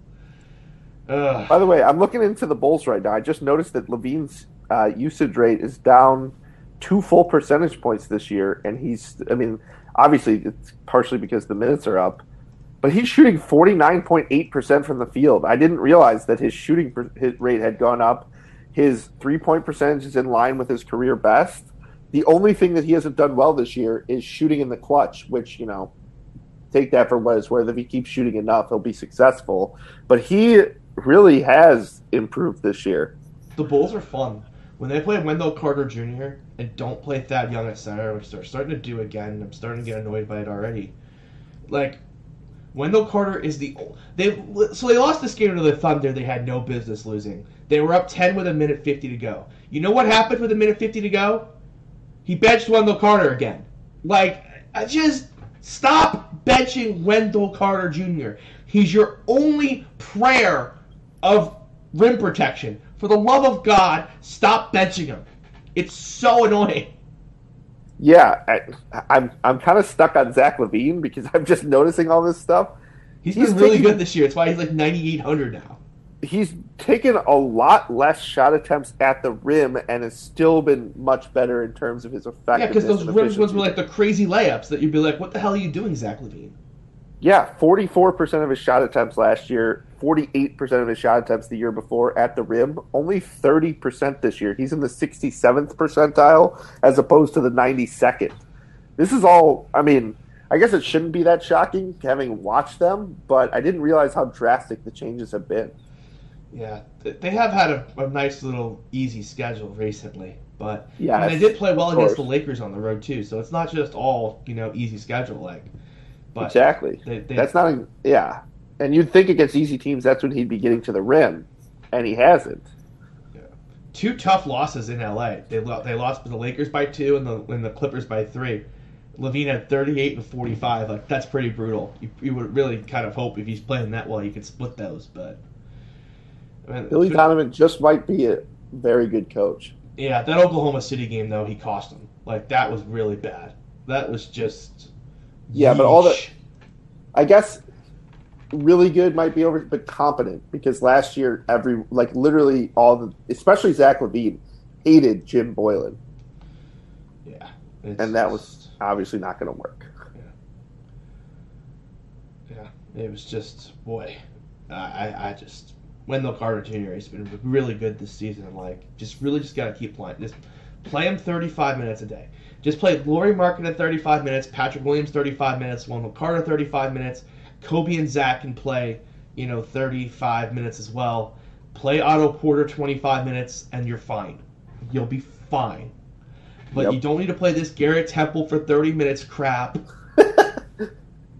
Ugh. By the way, I'm looking into the Bulls right now. I just noticed that LaVine's uh, usage rate is down two full percentage points this year, and he's, I mean, obviously it's partially because the minutes are up, but he's shooting 49.8% from the field. I didn't realize that his shooting rate had gone up. His three point percentage is in line with his career best. The only thing that he hasn't done well this year is shooting in the clutch, which, you know, take that for what it's worth. If he keeps shooting enough, he'll be successful. But he really has improved this year. The Bulls are fun. When they play Wendell Carter Jr. and don't play Thad Young at center, which they're starting to do again, I'm starting to get annoyed by it already. Like, Wendell Carter is the they so they lost this game to the Thunder. They had no business losing. They were up ten with a minute fifty to go. You know what happened with a minute fifty to go? He benched Wendell Carter again. Like, I just stop benching Wendell Carter Jr. He's your only prayer of rim protection. For the love of God, stop benching him. It's so annoying. Yeah, I, I'm I'm kind of stuck on Zach LaVine because I'm just noticing all this stuff. he's been He's really taking- good this year. It's why he's like 9,800 now. He's taken a lot less shot attempts at the rim and has still been much better in terms of his effectiveness. Yeah, because those rims ones were like the crazy layups that you'd be like, "What the hell are you doing, Zach LaVine?" Yeah, 44% of his shot attempts last year, 48% of his shot attempts the year before at the rim, only 30% this year. He's in the 67th percentile as opposed to the 92nd. This is all, I mean, I guess it shouldn't be that shocking having watched them, but I didn't realize how drastic the changes have been. Yeah, they have had a, a nice little easy schedule recently, but Yeah, and they did play well against the. Lakers on the road too. So it's not just all you know easy schedule like. But exactly. They, they, That's not, a, yeah. And you'd think against easy teams, that's when he'd be getting to the rim, and he hasn't. two tough losses in LA. They lo- they lost to the Lakers by two and the and the Clippers by three. LaVine had 38 and 45. Like that's pretty brutal. You, you would really kind of hope if he's playing that well, you could split those. But I mean, Billy Donovan just might be a very good coach. yeah, that Oklahoma City game though, he cost him. Like that was really bad. That was just Yeah, but all the- I guess really good might be over, but competent because last year every like literally all the especially Zach LaVine hated Jim Boylen, yeah, and that was obviously not going to work. Yeah, it was just boy, I I, just Wendell Carter Jr. has been really good this season. Like, just really just gotta keep playing. Just play him 35 minutes a day. Just play Lauri Markkanen 35 minutes, Patrick Williams 35 minutes, Wendell Carter 35 minutes, Coby and Zach can play, you know, 35 minutes as well. Play Otto Porter 25 minutes, and you're fine. You'll be fine. But Yep. you don't need to play this Garrett Temple for 30 minutes crap.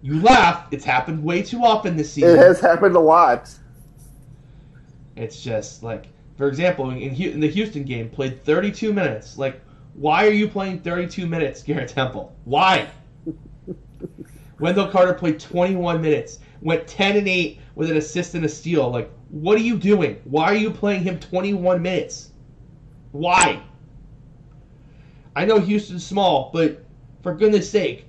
You laugh. It's happened way too often this season. It has happened a lot. It's just like, for example, in, in the Houston game, played 32 minutes. Like, why are you playing 32 minutes, Garrett Temple? Why? Wendell Carter played 21 minutes, went 10 and 8 with an assist and a steal. Like, what are you doing? Why are you playing him 21 minutes? Why? I know Houston's small, but for goodness sake,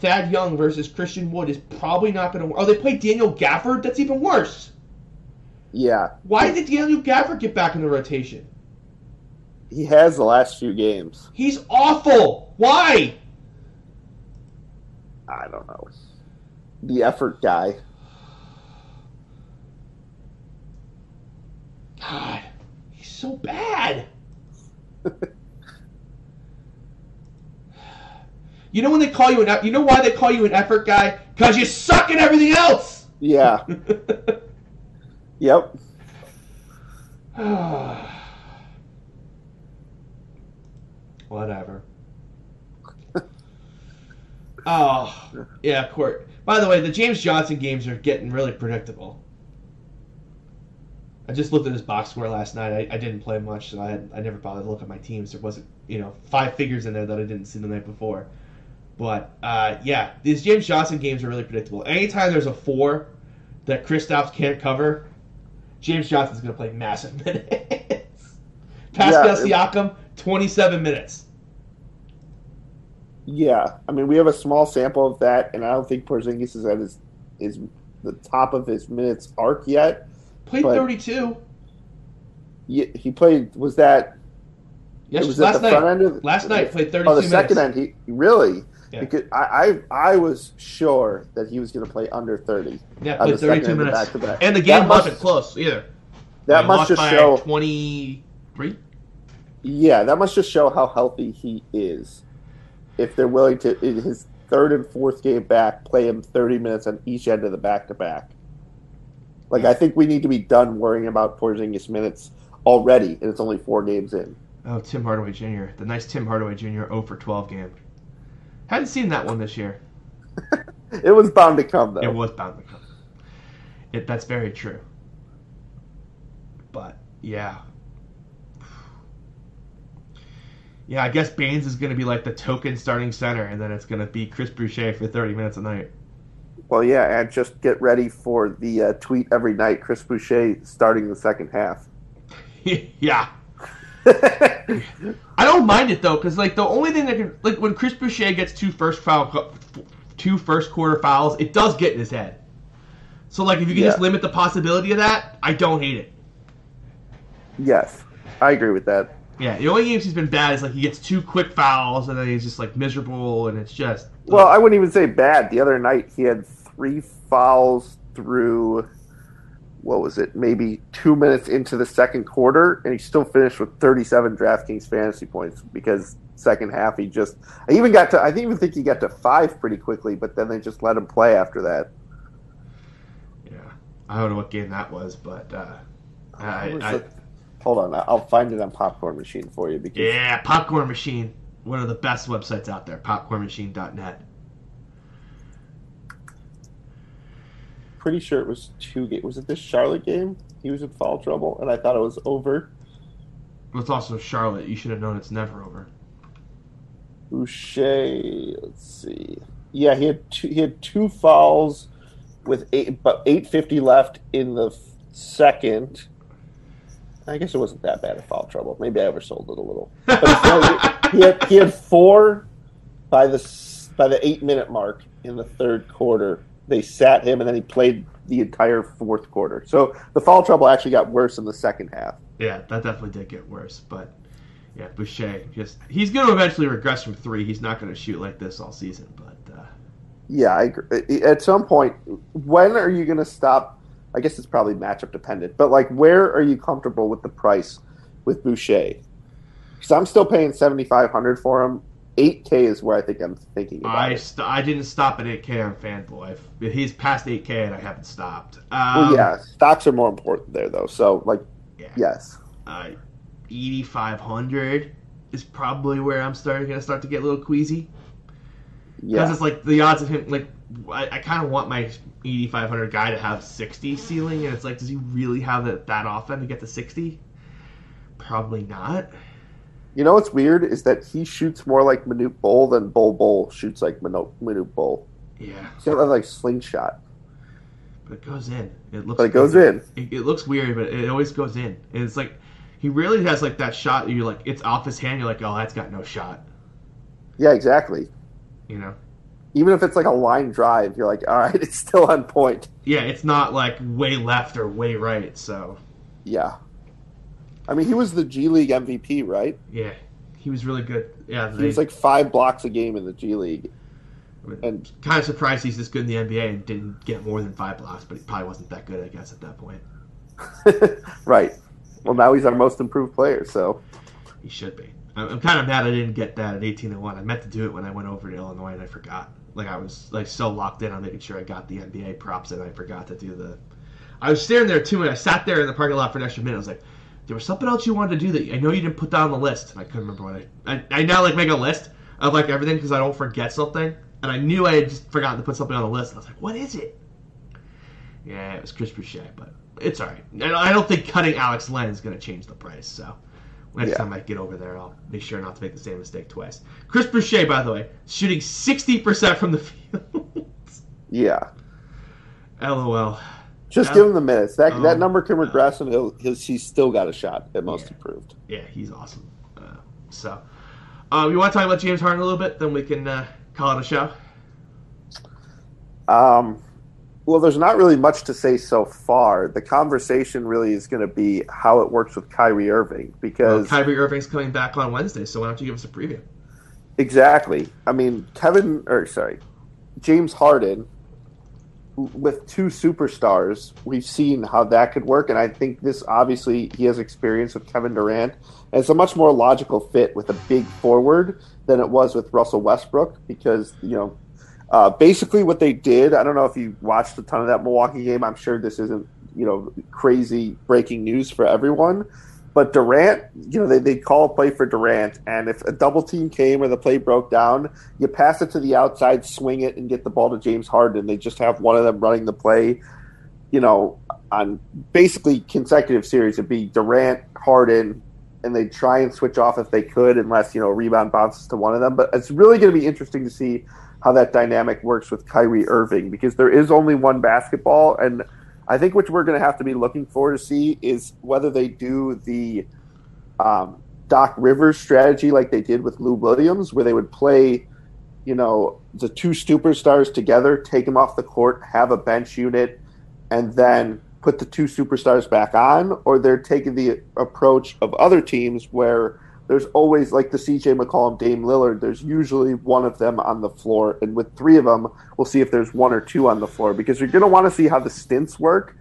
Thad Young versus Christian Wood is probably not going to work. Oh, they played Daniel Gafford? That's even worse. Yeah, Why did Daniel Gafford get back in the rotation? He has the last few games. He's awful. Why? I don't know. The effort guy. God, he's so bad. you know when they call you an you know why they call you an effort guy? Cause you suck at everything else. Yeah. yep. Whatever. oh, yeah, Court. By the way, the James Johnson games are getting really predictable. I just looked at his box score last night. I, I didn't play much, so I had, I never bothered to look at my teams. There wasn't, you know, five figures in there that I didn't see the night before. But uh, yeah, these James Johnson games are really predictable. Anytime there's a four that Kristaps can't cover, James Johnson's going to play massive minutes. Pascal Yeah, Siakam, 27 minutes. Yeah. I mean, we have a small sample of that, and I don't think Porzingis is at his is the top of his minutes arc yet. Played 32. He, he played. Was that? Yes, was last the night. of Last night played 32 Oh, the minutes. second end. He really. Yeah. Because I, I I was sure that he was going to play under thirty. Yeah, played 32 minutes. back-to-back. And the game That must- wasn't close either. That They must lost just by show. 23. Yeah, that must just show how healthy he is. If they're willing to, in his third and fourth game back, play him 30 minutes on each end of the back to back. Like, I think we need to be done worrying about Porzingis minutes already, and it's only four games in. Oh, Tim Hardaway Jr. The nice Tim Hardaway Jr. 0 for 12 game. Hadn't seen that one this year. It was bound to come, though. It was bound to come. It, that's very true. But, yeah. Yeah, I guess Baynes is going to be like the token starting center, and then it's going to be Chris Boucher for 30 minutes a night. Well, yeah, and just get ready for the uh, tweet every night Chris Boucher starting the second half. yeah. I don't mind it though, because like the only thing that can like when Chris Boucher gets two first foul, two first quarter fouls, it does get in his head. So like if you can Yeah. just limit the possibility of that, I don't hate it. yes, I agree with that. Yeah, the only games he's been bad is like he gets two quick fouls and then he's just like miserable and it's just Well, I wouldn't even say bad. The other night he had three fouls through what was it? Maybe two minutes into the second quarter, and he still finished with 37 DraftKings fantasy points because second half he just. I even got to. I didn't even think he got to five pretty quickly, but then they just let him play after that. yeah. I don't know what game that was, but uh, I, What was I, it? Hold on, I'll find it on Popcorn Machine for you because yeah, Popcorn Machine, one of the best websites out there, popcornmachine.net. pretty sure it was two. Ga- was it this Charlotte game? He was in foul trouble, and I thought it was over. It's also Charlotte. You should have known it's never over. Boucher, let's see. Yeah, he had two, he had two fouls with eight, about eight fifty left in the second. I guess it wasn't that bad of foul trouble. Maybe I oversold it a little. But he, had, he had four by the by the eight minute mark in the third quarter. They sat him, and then he played the entire fourth quarter. So the foul trouble actually got worse in the second half. Yeah, that definitely did get worse. But yeah, Boucher just he's going to eventually regress from three. He's not going to shoot like this all season. But uh, Yeah, I agree. At some point, when are you going to stop? I guess it's probably matchup dependent, but like, where are you comfortable with the price with Boucher? Because I'm still paying seventy five hundred for him. Eight K is where I think I'm thinking about I st- I didn't stop at 8K on Fanboy. He's past 8K and I haven't stopped. Um, Well, yeah, stocks are more important there, though. So, like, yeah. yes, Uh, 8500 is probably where I'm starting to start to get a little queasy. Because yeah, it's like the odds of him, like, I, I kind of want my 8500 guy to have 60 ceiling, and it's like, does he really have it that often to get to 60? Probably not. you know what's weird is that he shoots more like Manute Bol than Bol Bol shoots like Manute, Manute Bol. Yeah, He's got that like slingshot, but it goes in. It looks. but it goes good. in. It, it looks weird, but it always goes in. And it's like he really has like that shot. You're like, it's off his hand. You're like, oh, that's got no shot. Yeah, exactly. You know. Even if it's like a line drive, you're like, all right, it's still on point. Yeah, it's not like way left or way right. So Yeah. I mean, he was the G League MVP, right? yeah, he was really good. Yeah, He was like five blocks a game in the G League. and- kind of surprised he's this good in the NBA and didn't get more than five blocks, but he probably wasn't that good, I guess, at that point. right. Well, now he's our most improved player, so He should be. I'm, I'm kind of mad I didn't get that at 18 and one. I meant to do it when I went over to Illinois and I forgot. Like I was like so locked in on making sure I got the NBA props and I forgot to do the. I was staring there too, and I sat there in the parking lot for an extra minute. I was like, there was something else you wanted to do that I know you didn't put down the list, and I couldn't remember what I. I, I now like make a list of like everything because I don't forget something, and I knew I had just forgotten to put something on the list. And I was like, what is it? Yeah, it was Chris Boucher, but it's all right. I don't think cutting Alex Len is going to change the price. So next Yeah. time I get over there, I'll make sure not to make the same mistake twice. Chris Boucher, by the way, shooting sixty percent from the field. yeah. LOL. Just give him the minutes. That Um, that number can regress, and he'll, he'll he's still got a shot at most Yeah. improved. Yeah, he's awesome. Uh, so, um, you want to talk about James Harden a little bit? Then we can uh, call it a show. Um, well, there's not really much to say so far. The conversation really is going to be how it works with Kyrie Irving Well, because Kyrie Irving's coming back on Wednesday, so why don't you give us a preview? exactly. I mean, Kevin or sorry, James Harden with two superstars, we've seen how that could work, and I think this obviously he has experience with Kevin Durant, and it's a much more logical fit with a big forward than it was with Russell Westbrook because you know. Uh, basically, what they did, I don't know if you watched a ton of that Milwaukee game. I'm sure this isn't, you know, crazy breaking news for everyone. But Durant, you know, they, they call a play for Durant, and if a double team came or the play broke down, you pass it to the outside, swing it, and get the ball to James Harden. They just have one of them running the play, you know, on basically consecutive series. It'd be Durant, Harden, and they try and switch off if they could, unless, you know, rebound bounces to one of them. But it's really going to be interesting to see how that dynamic works with Kyrie Irving because there is only one basketball, and I think what we're going to have to be looking for to see is whether they do the um, Doc Rivers strategy like they did with Lou Williams, where they would play, you know, the two superstars together, take them off the court, have a bench unit, and then put the two superstars back on, or they're taking the approach of other teams where there's always like the CJ McCollum, Dame Lillard. There's usually one of them on the floor, and with three of them, we'll see if there's one or two on the floor because you're going to want to see how the stints work.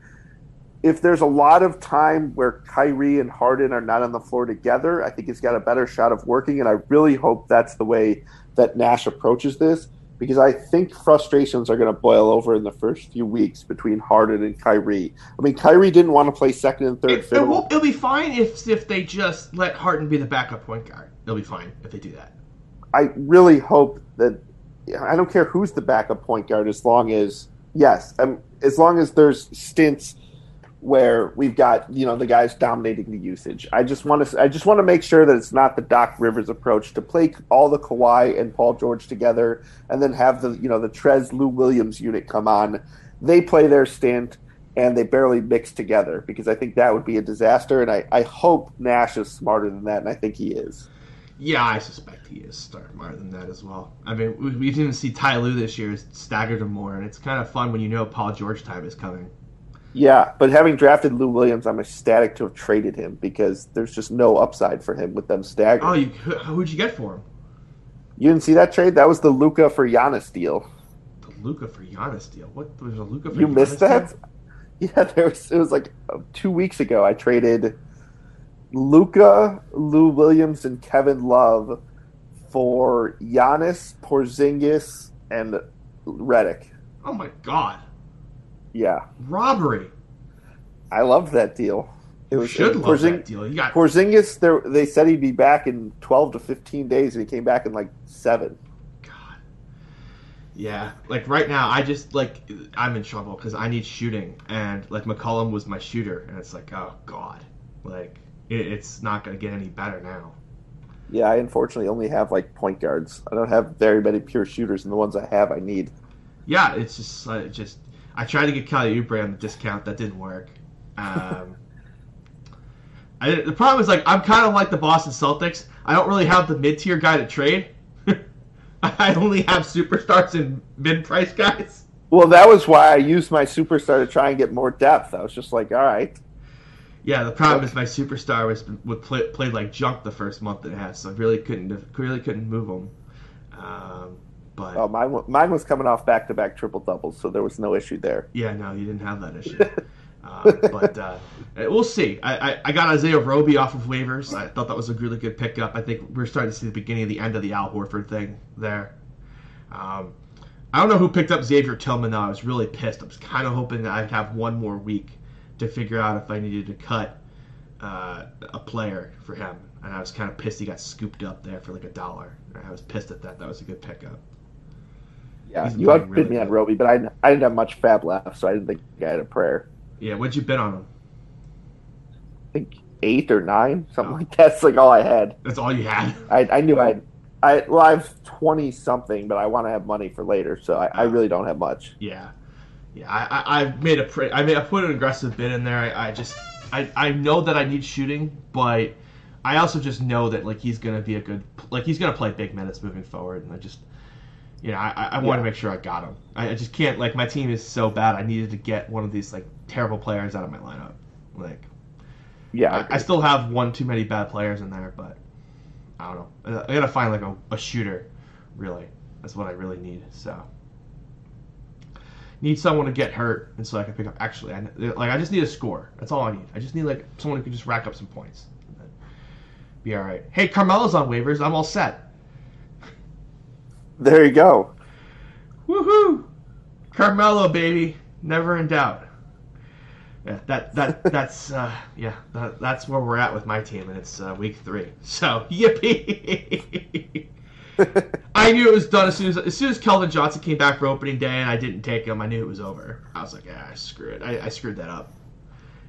If there's a lot of time where Kyrie and Harden are not on the floor together, I think he's got a better shot of working, and I really hope that's the way that Nash approaches this because I think frustrations are going to boil over in the first few weeks between Harden and Kyrie. I mean, Kyrie didn't want to play second and third It, it will, it'll be fine if if they just let Harden be the backup point guard. It'll be fine if they do that. I really hope that I don't care who's the backup point guard as long as yes, um, as long as there's stints where we've got you know the guys dominating the usage. I just want to I just want to make sure that it's not the Doc Rivers approach to play all the Kawhi and Paul George together and then have the you know the Trez Lou Williams unit come on. They play their stint and they barely mix together because I think that would be a disaster. And I, I hope Nash is smarter than that, and I think he is. Yeah, I suspect he is smarter than that as well. I mean, we, didn't see Ty Lue this year staggered him more, and it's kind of fun when you know Paul George time is coming. Yeah, but having drafted Lou Williams, I'm ecstatic to have traded him because there's just no upside for him with them staggered. Oh, you, who, who'd you get for him? You didn't see that trade? That was the Luka for Giannis deal. The Luka for Giannis deal. What was a Luka for You Giannis missed that? deal? Yeah, there was. It was like uh, two weeks ago. I traded Luka, Lou Williams, and Kevin Love for Giannis, Porzingis, and Redick. Oh my god, Yeah, robbery! I loved that deal. It You was should love Porzing- that deal. You got Porzingis, there they said he'd be back in 12 to 15 days, and he came back in like seven. God. Yeah, like right now, I just like I'm in trouble because I need shooting, and like McCollum was my shooter, and it's like, oh god, like it, it's not gonna get any better now. Yeah, I unfortunately only have like point guards. I don't have very many pure shooters, and the ones I have, I need. Yeah, it's just uh, just I tried to get Kelly Oubre on the discount, that didn't work. Um, I, the problem is like I'm kind of like the Boston Celtics. I don't really have the mid tier guy to trade. I only have superstars and mid price guys. Well, that was why I used my superstar to try and get more depth. I was just like, all right, Yeah, the problem is my superstar was would play, played like junk the first month and a half, so I really couldn't really couldn't move him. Um, but oh, mine, mine was coming off back to back triple doubles, so there was no issue there. yeah, no, you didn't have that issue. uh, but uh, we'll see. I, I, I got Isaiah Roby off of waivers. I thought that was a really good pickup. I think we're starting to see the beginning of the end of the Al Horford thing there. Um, I don't know who picked up Xavier Tillman though. I was really pissed. I was kind of hoping that I'd have one more week to figure out if I needed to cut uh, a player for him, and I was kind of pissed he got scooped up there for like a dollar. I was pissed at that. That was a good pickup. Yeah, He's you outbid really me on good. Roby, but I, I didn't have much fab left, so I didn't think I had a prayer. Yeah, what'd you bet on him? I think eight or nine, something Oh. like that. That's like all I had. That's all you had. I, I knew I'd. I well, I have twenty something, but I want to have money for later, so I, I Ah. really don't have much. Yeah, yeah. I, I, I made a pre- I made I put an aggressive bid in there. I, I just I, I know that I need shooting, but I also just know that like he's gonna be a good like he's gonna play big minutes moving forward, and I just you know I, I, want to make sure I got him. I, I just can't like my team is so bad. I needed to get one of these like terrible players out of my lineup. Like Yeah, I I, I still have one too many bad players in there, but I don't know. Uh, I gotta find like a, a shooter. Really, that's what I really need. So need someone to get hurt, and so I can pick up. Actually, I, like I just need a score. That's all I need. I just need like someone who can just rack up some points. Be all right. Hey, Carmelo's on waivers. I'm all set. There you go. Woohoo! Carmelo, baby, never in doubt. Yeah, that that that's uh, yeah, that, that's where we're at with my team, and it's uh, week three. So yippee! I knew it was done as soon as as soon as Keldon Johnson came back for opening day, and I didn't take him. I knew it was over. I was like, ah, screw it. I, I screwed that up.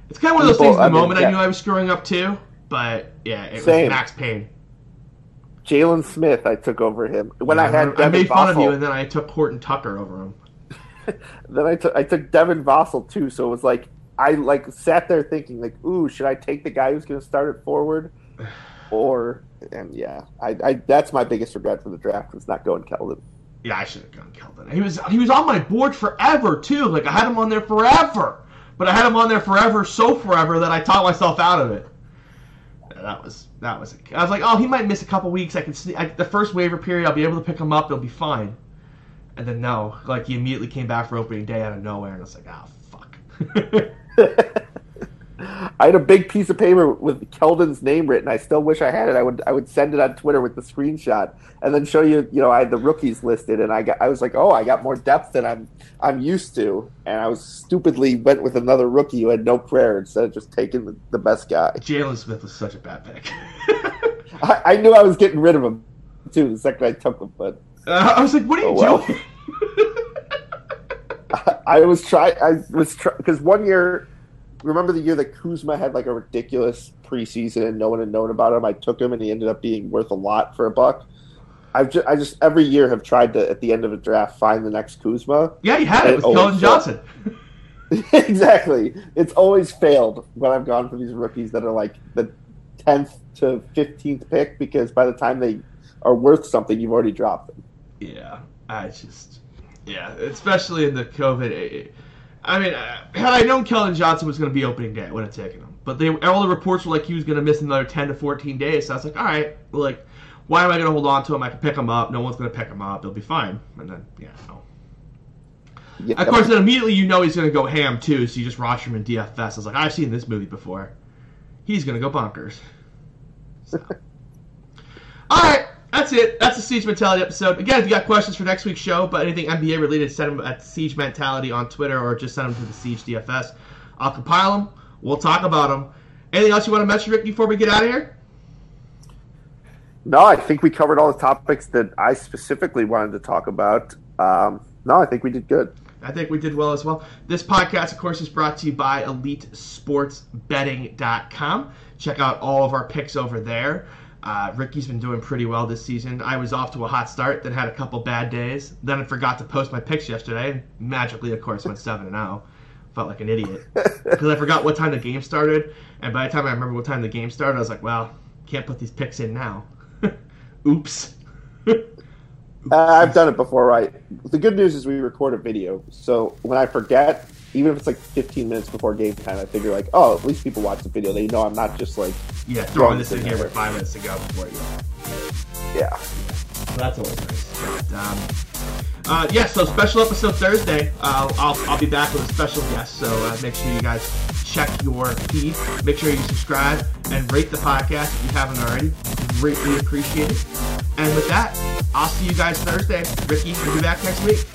It's kind of one of those People- things. In the I mean, moment, I knew I was screwing up too, but yeah, it Same. was Max Payne. Jalen Smith, I took over him when I Yeah, had. I Devin made fun of you, and then I took Horton Tucker over him. Then I took I took Devin Vassell too, so it was like I like sat there thinking like, ooh, should I take the guy who's going to start it forward? or and yeah, I, I that's my biggest regret for the draft was not going Keldon. Yeah, I should have gone Keldon. He was he was on my board forever too. Like I had him on there forever, but I had him on there forever, so forever that I talked myself out of it. Yeah, that was that was. I was like, oh, he might miss a couple weeks. I can see I, the first waiver period. I'll be able to pick him up. It'll be fine. And then no, like he immediately came back for opening day out of nowhere, and I was like, ah, oh, fuck. I had a big piece of paper with Keldon's name written. I still wish I had it. I would I would send it on Twitter with the screenshot and then show you. You know, I had the rookies listed, and I got I was like, oh, I got more depth than I'm I'm used to, and I was stupidly went with another rookie who had no prayer instead of just taking the, the best guy. Jalen Smith was such a bad pick. I, I, knew I was getting rid of him too the second I took him, but uh, I was like, what are you oh, well. doing? I, I was trying. I was because one year remember the year that Kuzma had like a ridiculous preseason and no one had known about him. I took him and he ended up being worth a lot for a buck. I've just, I just every year have tried to at the end of a draft find the next Kuzma. Yeah, you had it with Keldon Johnson. exactly. It's always failed when I've gone for these rookies that are like the tenth to fifteenth pick because by the time they are worth something, you've already dropped them. Yeah, I just yeah, especially in the COVID I mean, uh, had I known Keldon Johnson was going to be opening day, I would have taken him. But they all the reports were like he was going to miss another 10 to 14 days. So I was like, all right, like, why am I going to hold on to him? I can pick him up. No one's going to pick him up. He'll be fine. And then, yeah, no. Yeah. Of course, then immediately you know he's going to go ham too, so you just roster him in DFS. I was like, I've seen this movie before. He's going to go bonkers. So. all right that's it. That's the Siege Mentality episode. Again, if you got questions for next week's show, but anything NBA related, send them at Siege Mentality on Twitter or just send them to the Siege DFS. I'll compile them. We'll talk about them. Anything else you want to mention, Rick, before we get out of here? No, I think we covered all the topics that I specifically wanted to talk about. Um, no, I think we did good. I think we did well as well. This podcast, of course, is brought to you by EliteSportsBetting.com. Check out all of our picks over there. Uh, Ricky's been doing pretty well this season. I was off to a hot start, then had a couple bad days. Then I forgot to post my picks yesterday. Magically, of course, went seven and zero. Oh. Felt like an idiot because I forgot what time the game started. And by the time I remember what time the game started, I was like, "Well, can't put these picks in now." Oops. Uh, I've done it before, right? The good news is we record a video, so when I forget, even if it's like 15 minutes before game time, I figure like, oh, at least people watch the video. They know I'm not just like yeah throwing this in here with five minutes to go before you. Yeah. So that's always nice. But, um, uh, yeah, so special episode Thursday. Uh, I'll, I'll be back with a special guest, so uh, make sure you guys check your feed. Make sure you subscribe and rate the podcast if you haven't already. Greatly appreciate it. And with that, I'll see you guys Thursday. Ricky, we'll be back next week.